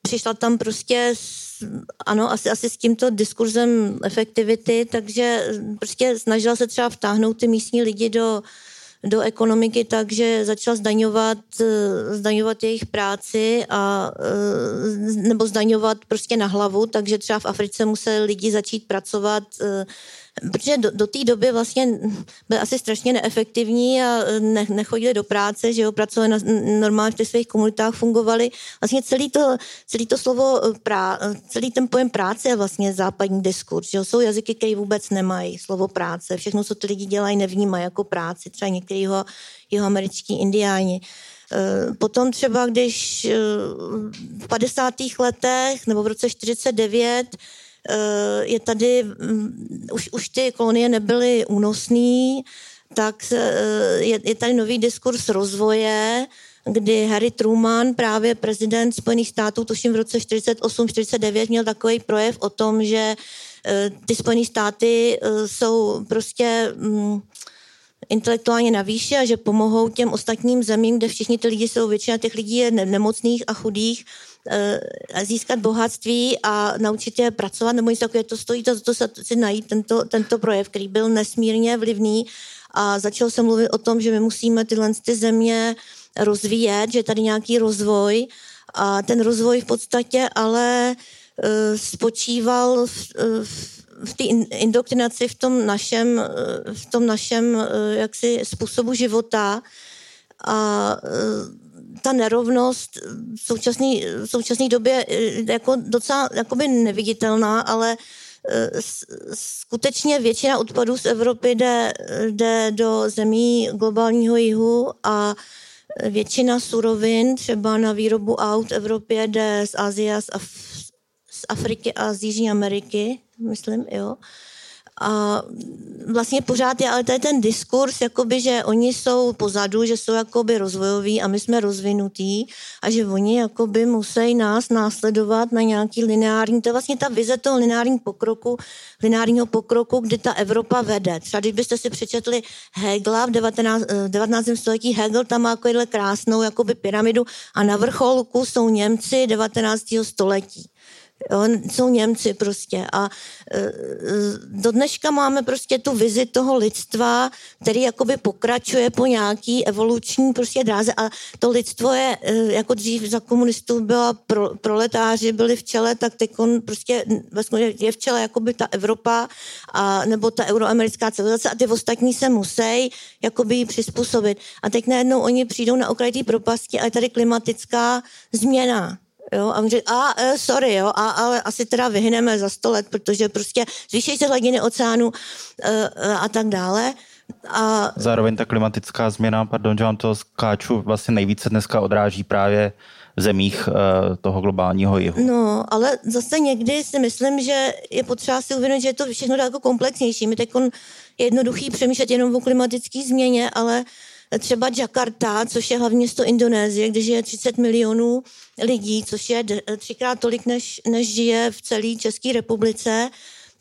přišla tam prostě, s, ano, asi, asi s tímto diskurzem efektivity, takže prostě snažila se třeba vtáhnout ty místní lidi do, do ekonomiky tak, že začala zdaňovat, eh, zdaňovat jejich práci a, eh, nebo zdaňovat prostě na hlavu, takže třeba v Africe museli lidi začít pracovat eh, protože do, do té doby vlastně byly asi strašně neefektivní a ne, nechodili do práce, že jo, pracovali na, normálně v těch svých komunitách, fungovali. Vlastně celý to, celý to slovo, prá, celý ten pojem práce je vlastně západní diskurs, že jo, jsou jazyky, které vůbec nemají slovo práce, všechno, co ty lidi dělají, nevnímají jako práci, třeba některý jeho američtí indiáni. Potom třeba, když v 50. letech nebo v roce 49 Eh, je tady, mm, už, už ty kolonie nebyly únosné, tak eh, je, je tady nový diskurs rozvoje, kdy Harry Truman, právě prezident Spojených států, tuším v roce 48-49, měl takový projev o tom, že eh, ty Spojené státy jsou prostě mm, intelektuálně na výši a že pomohou těm ostatním zemím, kde všichni ty lidi jsou, většina těch lidí je nemocných a chudých, Eh, získat bohatství a naučit je pracovat nebo něco takového, to stojí to, to si najít tento, tento projev, který byl nesmírně vlivný. A začal se mluvit o tom, že my musíme tyhle ty země rozvíjet, že tady nějaký rozvoj. A ten rozvoj v podstatě ale uh, spočíval v, uh, v té indoktrinaci v tom našem, uh, v tom našem uh, jaksi způsobu života a uh, ta nerovnost v současné, v současné době eh, jako docela jakoby neviditelná, ale eh, skutečně většina odpadů z Evropy jde, jde do zemí globálního jihu a většina surovin třeba na výrobu aut v Evropě jde z Asie, z, Af- z Afriky a z Jižní Ameriky, myslím, jo. A vlastně pořád je ale tady ten diskurs, jakoby, že oni jsou pozadu, že jsou jakoby rozvojoví a my jsme rozvinutí a že oni jakoby musí nás následovat na nějaký lineární, to je vlastně ta vize toho lineárního pokroku, lineárního pokroku, kdy ta Evropa vede. Třeba když byste si přečetli Hegla v 19, 19. Eh, století, Hegel tam má jako krásnou jakoby pyramidu a na vrcholku jsou Němci 19. století. Jsou Němci prostě a e, do dneška máme prostě tu vizi toho lidstva, který jakoby pokračuje po nějaký evoluční prostě dráze a to lidstvo je, e, jako dřív za komunistů byla pro, proletáři, byli v čele, tak teď on prostě vlastně je v čele jakoby ta Evropa a, nebo ta euroamerická civilizace a ty ostatní se musí jakoby přizpůsobit. A teď najednou oni přijdou na okraj té propasti a je tady klimatická změna Jo, a on říká, a e, sorry, jo, a, ale asi teda vyhneme za sto let, protože prostě zvýší se hladiny oceánu e, e, a tak dále. A... Zároveň ta klimatická změna, pardon, že vám to skáču, vlastně nejvíce dneska odráží právě v zemích uh, toho globálního jihu. No, ale zase někdy si myslím, že je potřeba si uvědomit, že je to všechno daleko komplexnější. My teď jednoduchý přemýšlet jenom o klimatické změně, ale třeba Jakarta, což je hlavní město Indonésie, kde žije 30 milionů lidí, což je třikrát tolik, než, než žije v celé České republice,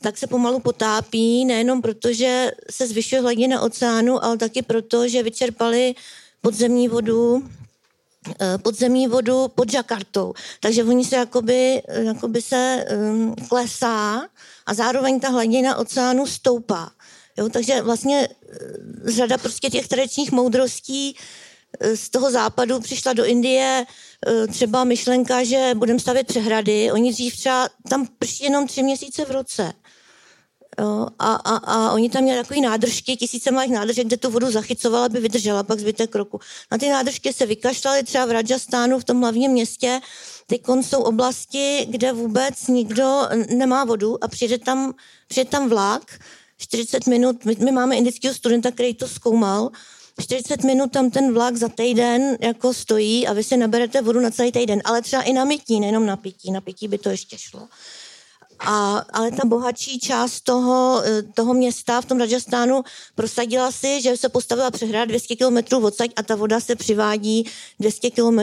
tak se pomalu potápí, nejenom proto, že se zvyšuje hladina oceánu, ale taky proto, že vyčerpali podzemní vodu eh, podzemní vodu pod Jakartou. Takže oni se jakoby, jakoby se um, klesá a zároveň ta hladina oceánu stoupá. Jo, takže vlastně eh, řada prostě těch tradičních moudrostí eh, z toho západu přišla do Indie eh, třeba myšlenka, že budeme stavět přehrady. Oni dřív třeba tam prší jenom tři měsíce v roce. Jo, a, a, a oni tam měli takové nádržky, tisíce malých nádržek, kde tu vodu zachycovala, aby vydržela pak zbytek roku. Na ty nádržky se vykašlali třeba v Rajastánu, v tom hlavním městě. Teď jsou oblasti, kde vůbec nikdo nemá vodu a přijde tam, přijde tam vlak, 40 minut, my, my máme indického studenta, který to zkoumal. 40 minut tam ten vlak za týden jako stojí a vy si naberete vodu na celý týden, ale třeba i na mytí, nejenom na pití, na pití by to ještě šlo. A, ale ta bohatší část toho, eh, toho města v tom Rajastánu prosadila si, že se postavila přehrada 200 km odsaď a ta voda se přivádí 200 km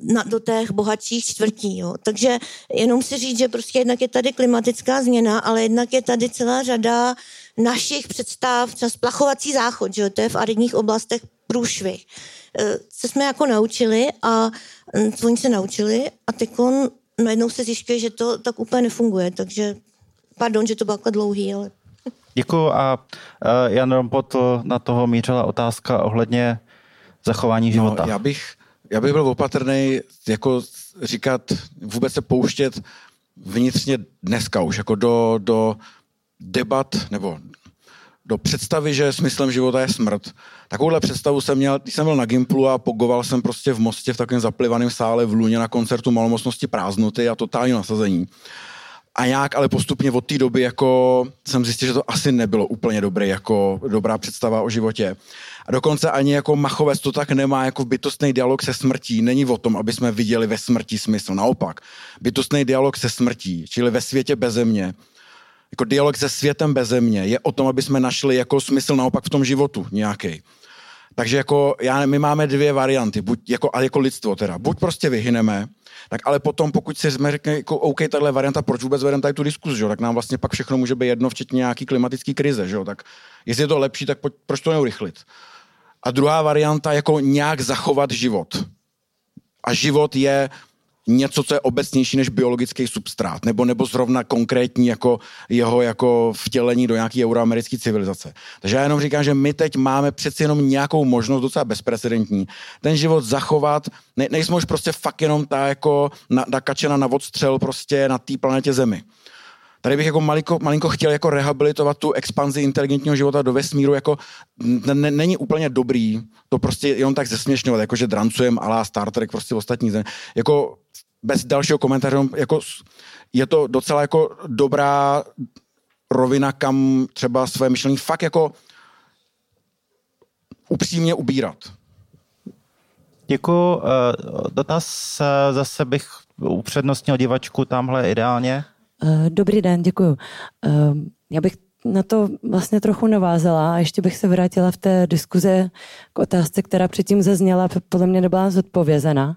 na, do těch bohatších čtvrtí. Jo. Takže jenom si říct, že prostě jednak je tady klimatická změna, ale jednak je tady celá řada našich představ, třeba splachovací záchod, že to je v aridních oblastech průšvih. Eh, co jsme jako naučili a co oni se naučili a teď najednou se zjišťuje, že to tak úplně nefunguje, takže pardon, že to bylo dlouhý, ale... Děkuji a uh, Jan Rompot na toho mířila otázka ohledně zachování no, života. No, já bych, já bych byl opatrný jako říkat, vůbec se pouštět vnitřně dneska už, jako do, do debat nebo do představy, že smyslem života je smrt. Takovouhle představu jsem měl, když jsem byl na Gimplu a pogoval jsem prostě v Mostě v takovém zaplivaném sále v Luně na koncertu malomocnosti prázdnoty a totální nasazení. A nějak ale postupně od té doby jako jsem zjistil, že to asi nebylo úplně dobré, jako dobrá představa o životě. A dokonce ani jako Machovec to tak nemá jako bytostný dialog se smrtí. Není o tom, aby jsme viděli ve smrti smysl. Naopak, bytostný dialog se smrtí, čili ve světě bez země, jako dialog se světem bez země je o tom, aby jsme našli jako smysl naopak v tom životu nějaký. Takže jako já, my máme dvě varianty, buď jako, a jako lidstvo teda. Buď prostě vyhyneme, tak ale potom, pokud si jsme řekli, jako OK, tahle varianta, proč vůbec vedeme tady tu diskuzi, že? tak nám vlastně pak všechno může být jedno, včetně nějaký klimatický krize, že? tak jestli je to lepší, tak proč to neurychlit? A druhá varianta, jako nějak zachovat život. A život je něco, co je obecnější než biologický substrát, nebo, nebo zrovna konkrétní jako jeho jako vtělení do nějaké euroamerické civilizace. Takže já jenom říkám, že my teď máme přeci jenom nějakou možnost docela bezprecedentní ten život zachovat, ne, nejsme už prostě fakt jenom ta jako na, nakačena na odstřel prostě na té planetě Zemi. Tady bych jako malinko, malinko chtěl jako rehabilitovat tu expanzi inteligentního života do vesmíru, jako n- není úplně dobrý to prostě jenom tak zesměšňovat, jako že drancujeme alá Star Trek prostě ostatní země. Jako bez dalšího komentáře, jako je to docela jako dobrá rovina, kam třeba své myšlení fakt jako upřímně ubírat. Děkuji. Eh, dotaz eh, zase bych upřednostnil divačku tamhle ideálně. Eh, dobrý den, děkuji. Já bych na to vlastně trochu navázala a ještě bych se vrátila v té diskuze k otázce, která předtím zazněla, podle mě nebyla zodpovězena.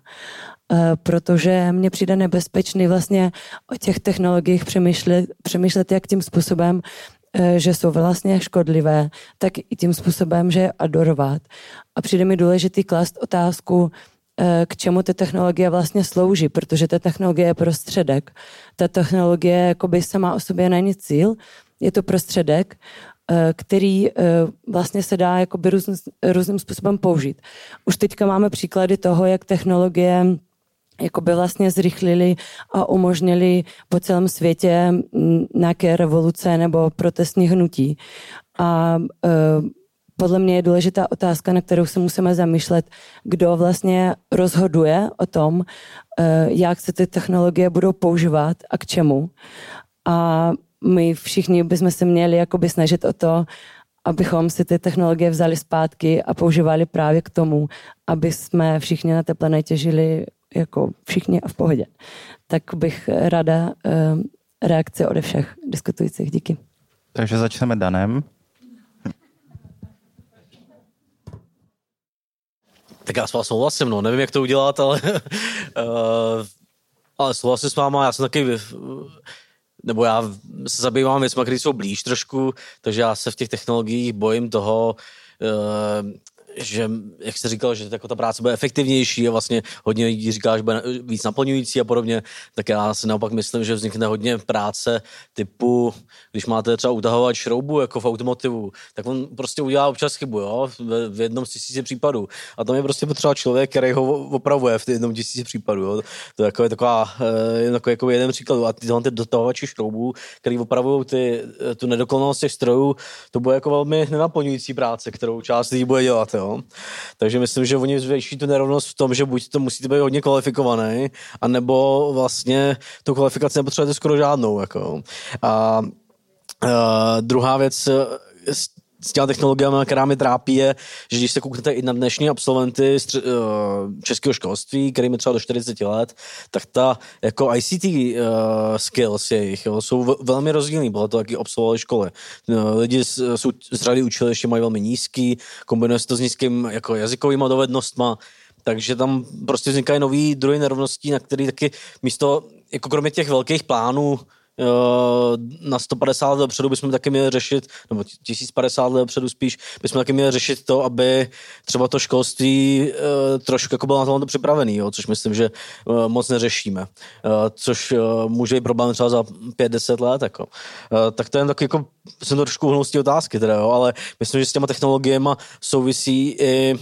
Eh, protože mně přijde nebezpečný vlastně o těch technologiích přemýšlet, přemýšlet jak tím způsobem, eh, že jsou vlastně škodlivé, tak i tím způsobem, že je adorovat. A přijde mi důležitý klást otázku, k čemu ta technologie vlastně slouží, protože ta technologie je prostředek. Ta technologie jakoby sama o sobě není cíl, je to prostředek, který vlastně se dá jakoby různ, různým způsobem použít. Už teďka máme příklady toho, jak technologie jakoby vlastně zrychlili a umožnili po celém světě nějaké revoluce nebo protestní hnutí. A podle mě je důležitá otázka, na kterou se musíme zamýšlet, kdo vlastně rozhoduje o tom, e, jak se ty technologie budou používat a k čemu. A my všichni bychom se měli jakoby snažit o to, abychom si ty technologie vzali zpátky a používali právě k tomu, aby jsme všichni na té planetě žili jako všichni a v pohodě. Tak bych ráda uh, reakce ode všech diskutujících. Díky. Takže začneme Danem. Tak já s vás souhlasím, no. Nevím, jak to udělat, ale, uh, ale souhlasím s váma. Já jsem taky, nebo já se zabývám věcmi, které jsou blíž trošku, takže já se v těch technologiích bojím toho, uh, že, jak jste říkal, že jako ta práce bude efektivnější a vlastně hodně lidí říká, že bude víc naplňující a podobně, tak já si naopak myslím, že vznikne hodně práce typu, když máte třeba utahovat šroubu jako v automotivu, tak on prostě udělá občas chybu, jo, v, jednom z tisíci případů. A tam je prostě potřeba člověk, který ho opravuje v jednom tisíci případů. Jo. To je jako, taková, je takový jako jeden příklad. A ty, ty dotahovači šroubů, který opravují ty, tu nedokonalost těch strojů, to bude jako velmi nenaplňující práce, kterou část lidí bude dělat. Jo. Takže myslím, že oni zvětší tu nerovnost v tom, že buď to musíte být hodně kvalifikovaný, anebo vlastně tu kvalifikaci nepotřebujete skoro žádnou. Jako. A, a druhá věc, s těma technologiemi, která mi trápí, je, že když se kouknete i na dnešní absolventy z českého školství, který mi třeba do 40 let, tak ta jako ICT uh, skills jejich jo, jsou velmi rozdílný, bylo to, jaký absolvovali školy. No, lidi z, z řady učiliště mají velmi nízký, kombinuje se to s nízkým jako jazykovými dovednostma, takže tam prostě vznikají nový druhy nerovností, na který taky místo, jako kromě těch velkých plánů, eh, na 150 let dopředu bychom taky měli řešit, nebo 1050 let dopředu spíš, bychom taky měli řešit to, aby třeba to školství uh, trošku jako bylo na tohle připravený, což myslím, že uh, moc neřešíme. Což může být problém třeba za 5-10 let. Jako. Tak to je taky jako, jsem trošku uhnul z otázky, teda, jo, ale myslím, že s těma technologiemi souvisí i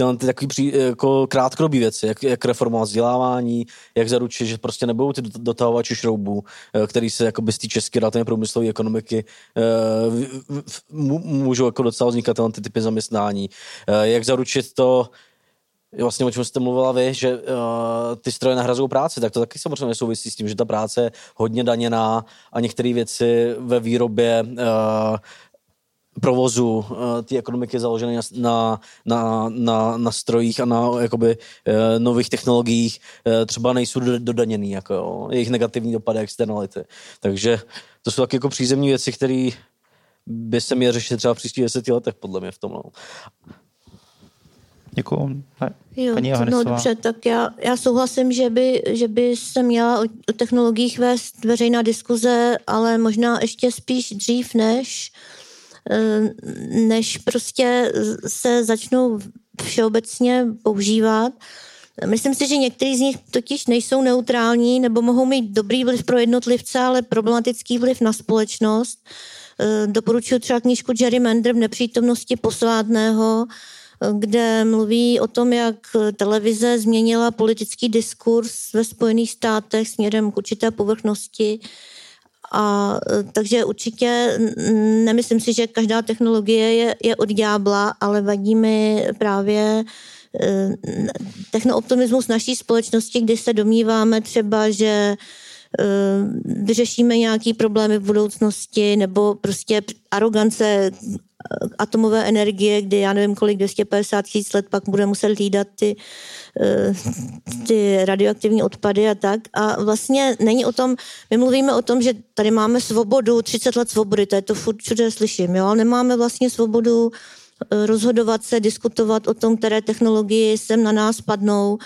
tyhle ty takový pří, jako krátkodobý věci, jak, jak reformovat vzdělávání, jak zaručit, že prostě nebudou ty dotahovači šroubů, eh, který se jako z té české relativně průmyslové ekonomiky eh, můžou jako docela vznikat tyhle ty typy zaměstnání. Eh, jak zaručit to, vlastně o čem jste mluvila vy, že uh, ty stroje nahrazují práci, tak to taky samozřejmě souvisí s tím, že ta práce je hodně daněná a některé věci ve výrobě uh, provozu uh, té ekonomiky založené na, na, na, na strojích a na jakoby, uh, nových technologiích uh, třeba nejsou dodaněný, jako jo, jejich negativní dopady, externality. Takže to jsou taky jako přízemní věci, které by se měly řešit třeba v příštích deseti letech, podle mě v tom. No. Děkuji. Jo, no dobře, tak já, já souhlasím, že by, že by se měla o, o technologiích vést veřejná diskuze, ale možná ještě spíš dřív než Eh, než prostě se začnou všeobecně používat. Myslím si, že některý z nich totiž nejsou neutrální nebo mohou mít dobrý vliv pro jednotlivce, ale problematický vliv na společnost. Eh, doporučuji třeba knížku Gerrymander v nepřítomnosti posvátného, eh, kde mluví o tom, jak televize změnila politický diskurs ve Spojených státech směrem k určité povrchnosti a e, takže určitě nemyslím si, že každá technologie je, je od ďábla, ale vadí mi právě e, technooptimismus naší společnosti, kdy se domníváme třeba, že vyřešíme nějaký problémy v budoucnosti nebo prostě arogance atomové energie, kdy já nevím kolik, 250 tisíc let pak bude muset hlídat ty, eh, ty radioaktivní odpady a tak. A vlastně není o tom, my mluvíme o tom, že tady máme svobodu, 30 let svobody, to je to furt všude slyším, jo, ale nemáme vlastně svobodu eh, rozhodovat se, diskutovat o tom, které technologie sem na nás padnou,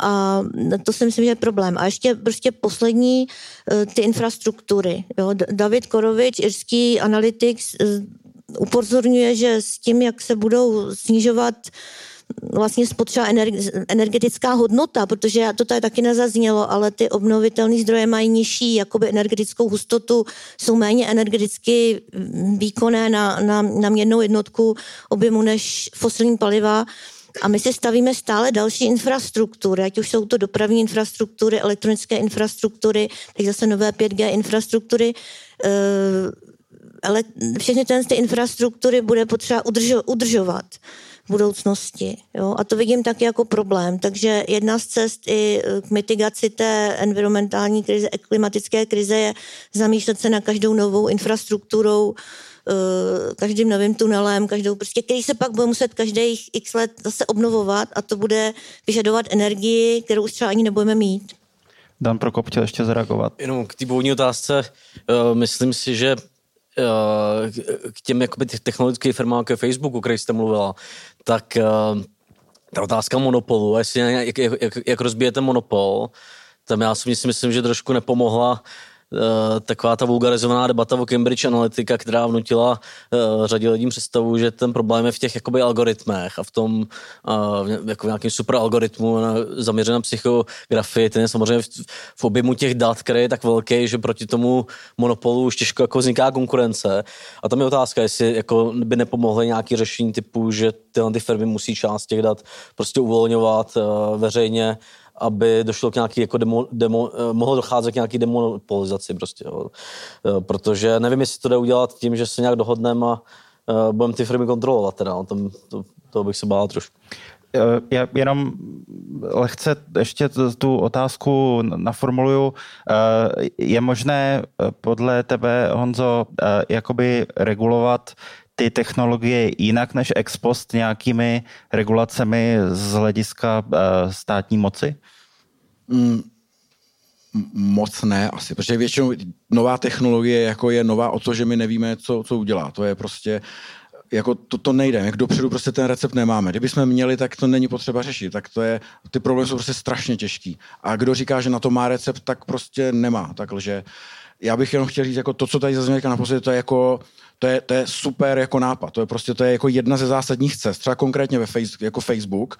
a to si myslím, že je problém. A ještě prostě poslední, eh, ty infrastruktury. Jo. David Korovič, irský analytik, upozorňuje, že s tím, jak se budou snižovat vlastně spotřeba energetická hodnota, protože to tady taky nezaznělo, ale ty obnovitelné zdroje mají nižší jakoby energetickou hustotu, jsou méně energeticky výkonné na, na, na měrnou jednotku objemu než fosilní paliva. A my si stavíme stále další infrastruktury, ať už jsou to dopravní infrastruktury, elektronické infrastruktury, teď zase nové 5G infrastruktury. E- ale všechny ty infrastruktury bude potřeba udržo, udržovat v budoucnosti. Jo? A to vidím taky jako problém. Takže jedna z cest i k mitigaci té environmentální krize, klimatické krize je zamýšlet se na každou novou infrastrukturou, eh, každým novým tunelem, každou prostě, který se pak bude muset každých x let zase obnovovat a to bude vyžadovat energii, kterou už třeba ani nebudeme mít. Dan Prokop chtěl ještě zareagovat. Jenom k té původní otázce, uh, myslím si, že k těm jakoby, technologickým firmám, jako je Facebook, o kterých jste mluvila, tak eh, ta otázka monopolu, jestli jak, jak, jak, jak rozbijete monopol, tam já si myslím, že trošku nepomohla Eh, taková ta vulgarizovaná debata o Cambridge Analytica, která vnutila uh, řadě lidí představu, že ten problém je v těch jakoby algoritmech a v tom uh, jako v nějakým super algoritmu na, zaměřené na psychografii, ten je samozřejmě v, v objemu těch dat, který je tak velký, že proti tomu monopolu už těžko jako vzniká konkurence. A tam je otázka, jestli jako by nepomohly nějaké řešení typu, že tyhle ty firmy musí část těch dat prostě uvolňovat veřejně aby došlo k nějaký jako demo, demo, eh, mohlo docházet k nějaký demonopolizaci prostě, jo. Eh, protože nevím, jestli to jde udělat tím, že se nějak dohodneme a uh, budeme ty firmy kontrolovat teda, no, tam, to, to bych se bál trošku. Já jenom lehce ještě tu otázku naformuluju. Je možné podle tebe, Honzo, jakoby regulovat ty technologie jinak než ex post nějakými regulacemi z hlediska uh, státní moci? Mm, moc ne asi, protože většinou nová technologie jako je nová o to, že my nevíme, co, co udělá. To je prostě jako to, to nejde, jak dopředu prostě ten recept nemáme. Kdyby jsme měli, tak to není potřeba řešit, tak to je, ty problémy jsou prostě strašně těžký. A kdo říká, že na to má recept, tak prostě nemá, tak lže. Já bych jenom chtěl říct, jako to, co tady zaznělo naposledy, to je jako, to je, to je super jako nápad. To je prostě to je jako jedna ze zásadních cest. Třeba konkrétně ve face, jako Facebook,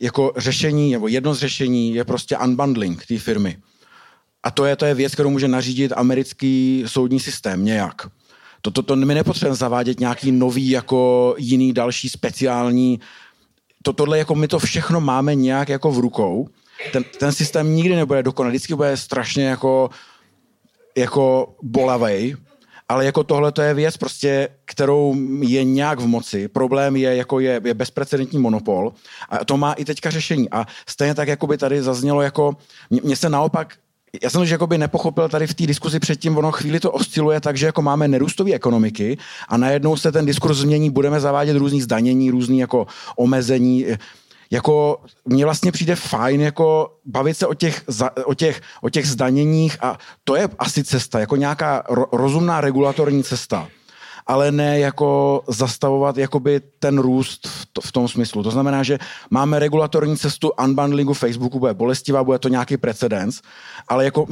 jako řešení, nebo jedno z řešení je prostě unbundling té firmy. A to je, to je věc, kterou může nařídit americký soudní systém nějak. To, to, to my nepotřebujeme zavádět nějaký nový, jako jiný další speciální. To, tohle, jako my to všechno máme nějak jako v rukou. Ten, ten systém nikdy nebude dokonalý, vždycky bude strašně jako, jako bolavej, ale jako tohle to je věc prostě, kterou je nějak v moci. Problém je, jako je, je bezprecedentní monopol a to má i teďka řešení. A stejně tak, jako by tady zaznělo, jako mně se naopak já jsem to jakoby nepochopil tady v té diskuzi předtím, ono chvíli to osciluje tak, že jako máme nerůstové ekonomiky a najednou se ten diskurs změní, budeme zavádět různý zdanění, různý jako omezení, jako mně vlastně přijde fajn jako bavit se o těch, o těch, o těch zdaněních a to je asi cesta, jako nějaká ro, rozumná regulatorní cesta ale ne jako zastavovat jakoby ten růst v, to, v tom smyslu. To znamená, že máme regulatorní cestu unbundlingu Facebooku, bude bolestivá, bude to nějaký precedens, ale jako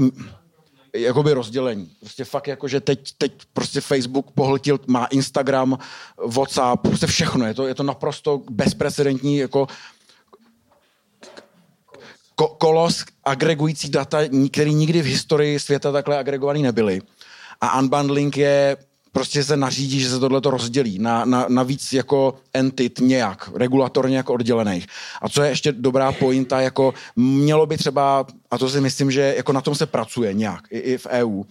jakoby rozdělení. Prostě fakt jako, že teď, teď prostě Facebook pohltil, má Instagram, WhatsApp, prostě všechno. Je to, je to naprosto bezprecedentní jako kolos agregující data, který nikdy v historii světa takhle agregovaný nebyly. A unbundling je prostě se nařídí, že se tohle to rozdělí na, na, na víc jako entit nějak, regulatorně jako oddělených. A co je ještě dobrá pointa, jako mělo by třeba, a to si myslím, že jako na tom se pracuje nějak, i, i v EU,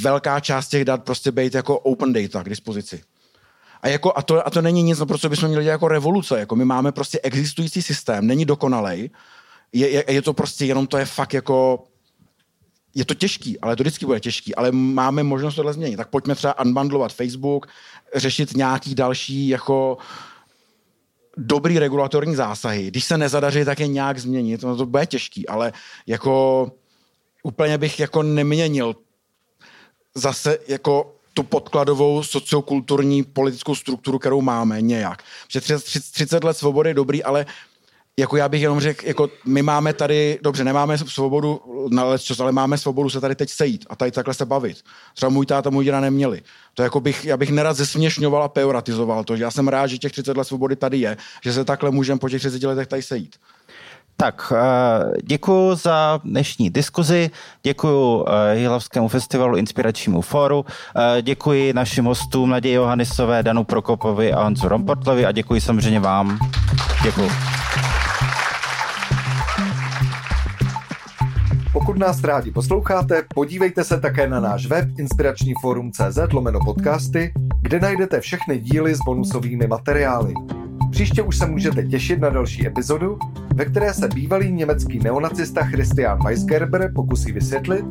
velká část těch dat prostě být jako open data k dispozici. A, jako, a, to, a to není nic, no, pro co bychom měli dělat jako revoluce. Jako my máme prostě existující systém, není dokonalej, je, je, je to prostě jenom to je fakt jako je to těžký, ale to vždycky bude těžký, ale máme možnost tohle změnit. Tak pojďme třeba unbundlovat Facebook, řešit nějaký další jako dobrý regulatorní zásahy. Když se nezadaří, tak je nějak změnit. No to bude těžký, ale jako úplně bych jako neměnil zase jako tu podkladovou sociokulturní politickou strukturu, kterou máme nějak. Protože 30 let svobody je dobrý, ale jako já bych jenom řekl, jako my máme tady, dobře, nemáme svobodu na ale máme svobodu se tady teď sejít a tady takhle se bavit. Třeba můj táta, můj děda neměli. To jako bych, já bych nerad zesměšňoval a peoratizoval to, já jsem rád, že těch 30 let svobody tady je, že se takhle můžeme po těch 30 letech tady sejít. Tak, eh, děkuji za dnešní diskuzi, děkuji eh, Jihlavskému festivalu Inspiračnímu fóru, eh, děkuji našim hostům Naději Johannisové, Danu Prokopovi a Honzu Romportlovi a děkuji samozřejmě vám. Děkuji. Pokud nás rádi posloucháte, podívejte se také na náš web inspirační forum.cz lomeno podcasty, kde najdete všechny díly s bonusovými materiály. Příště už se můžete těšit na další epizodu, ve které se bývalý německý neonacista Christian Weisgerber pokusí vysvětlit,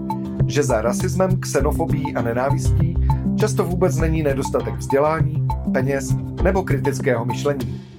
že za rasismem, xenofobí a nenávistí často vůbec není nedostatek vzdělání, peněz nebo kritického myšlení.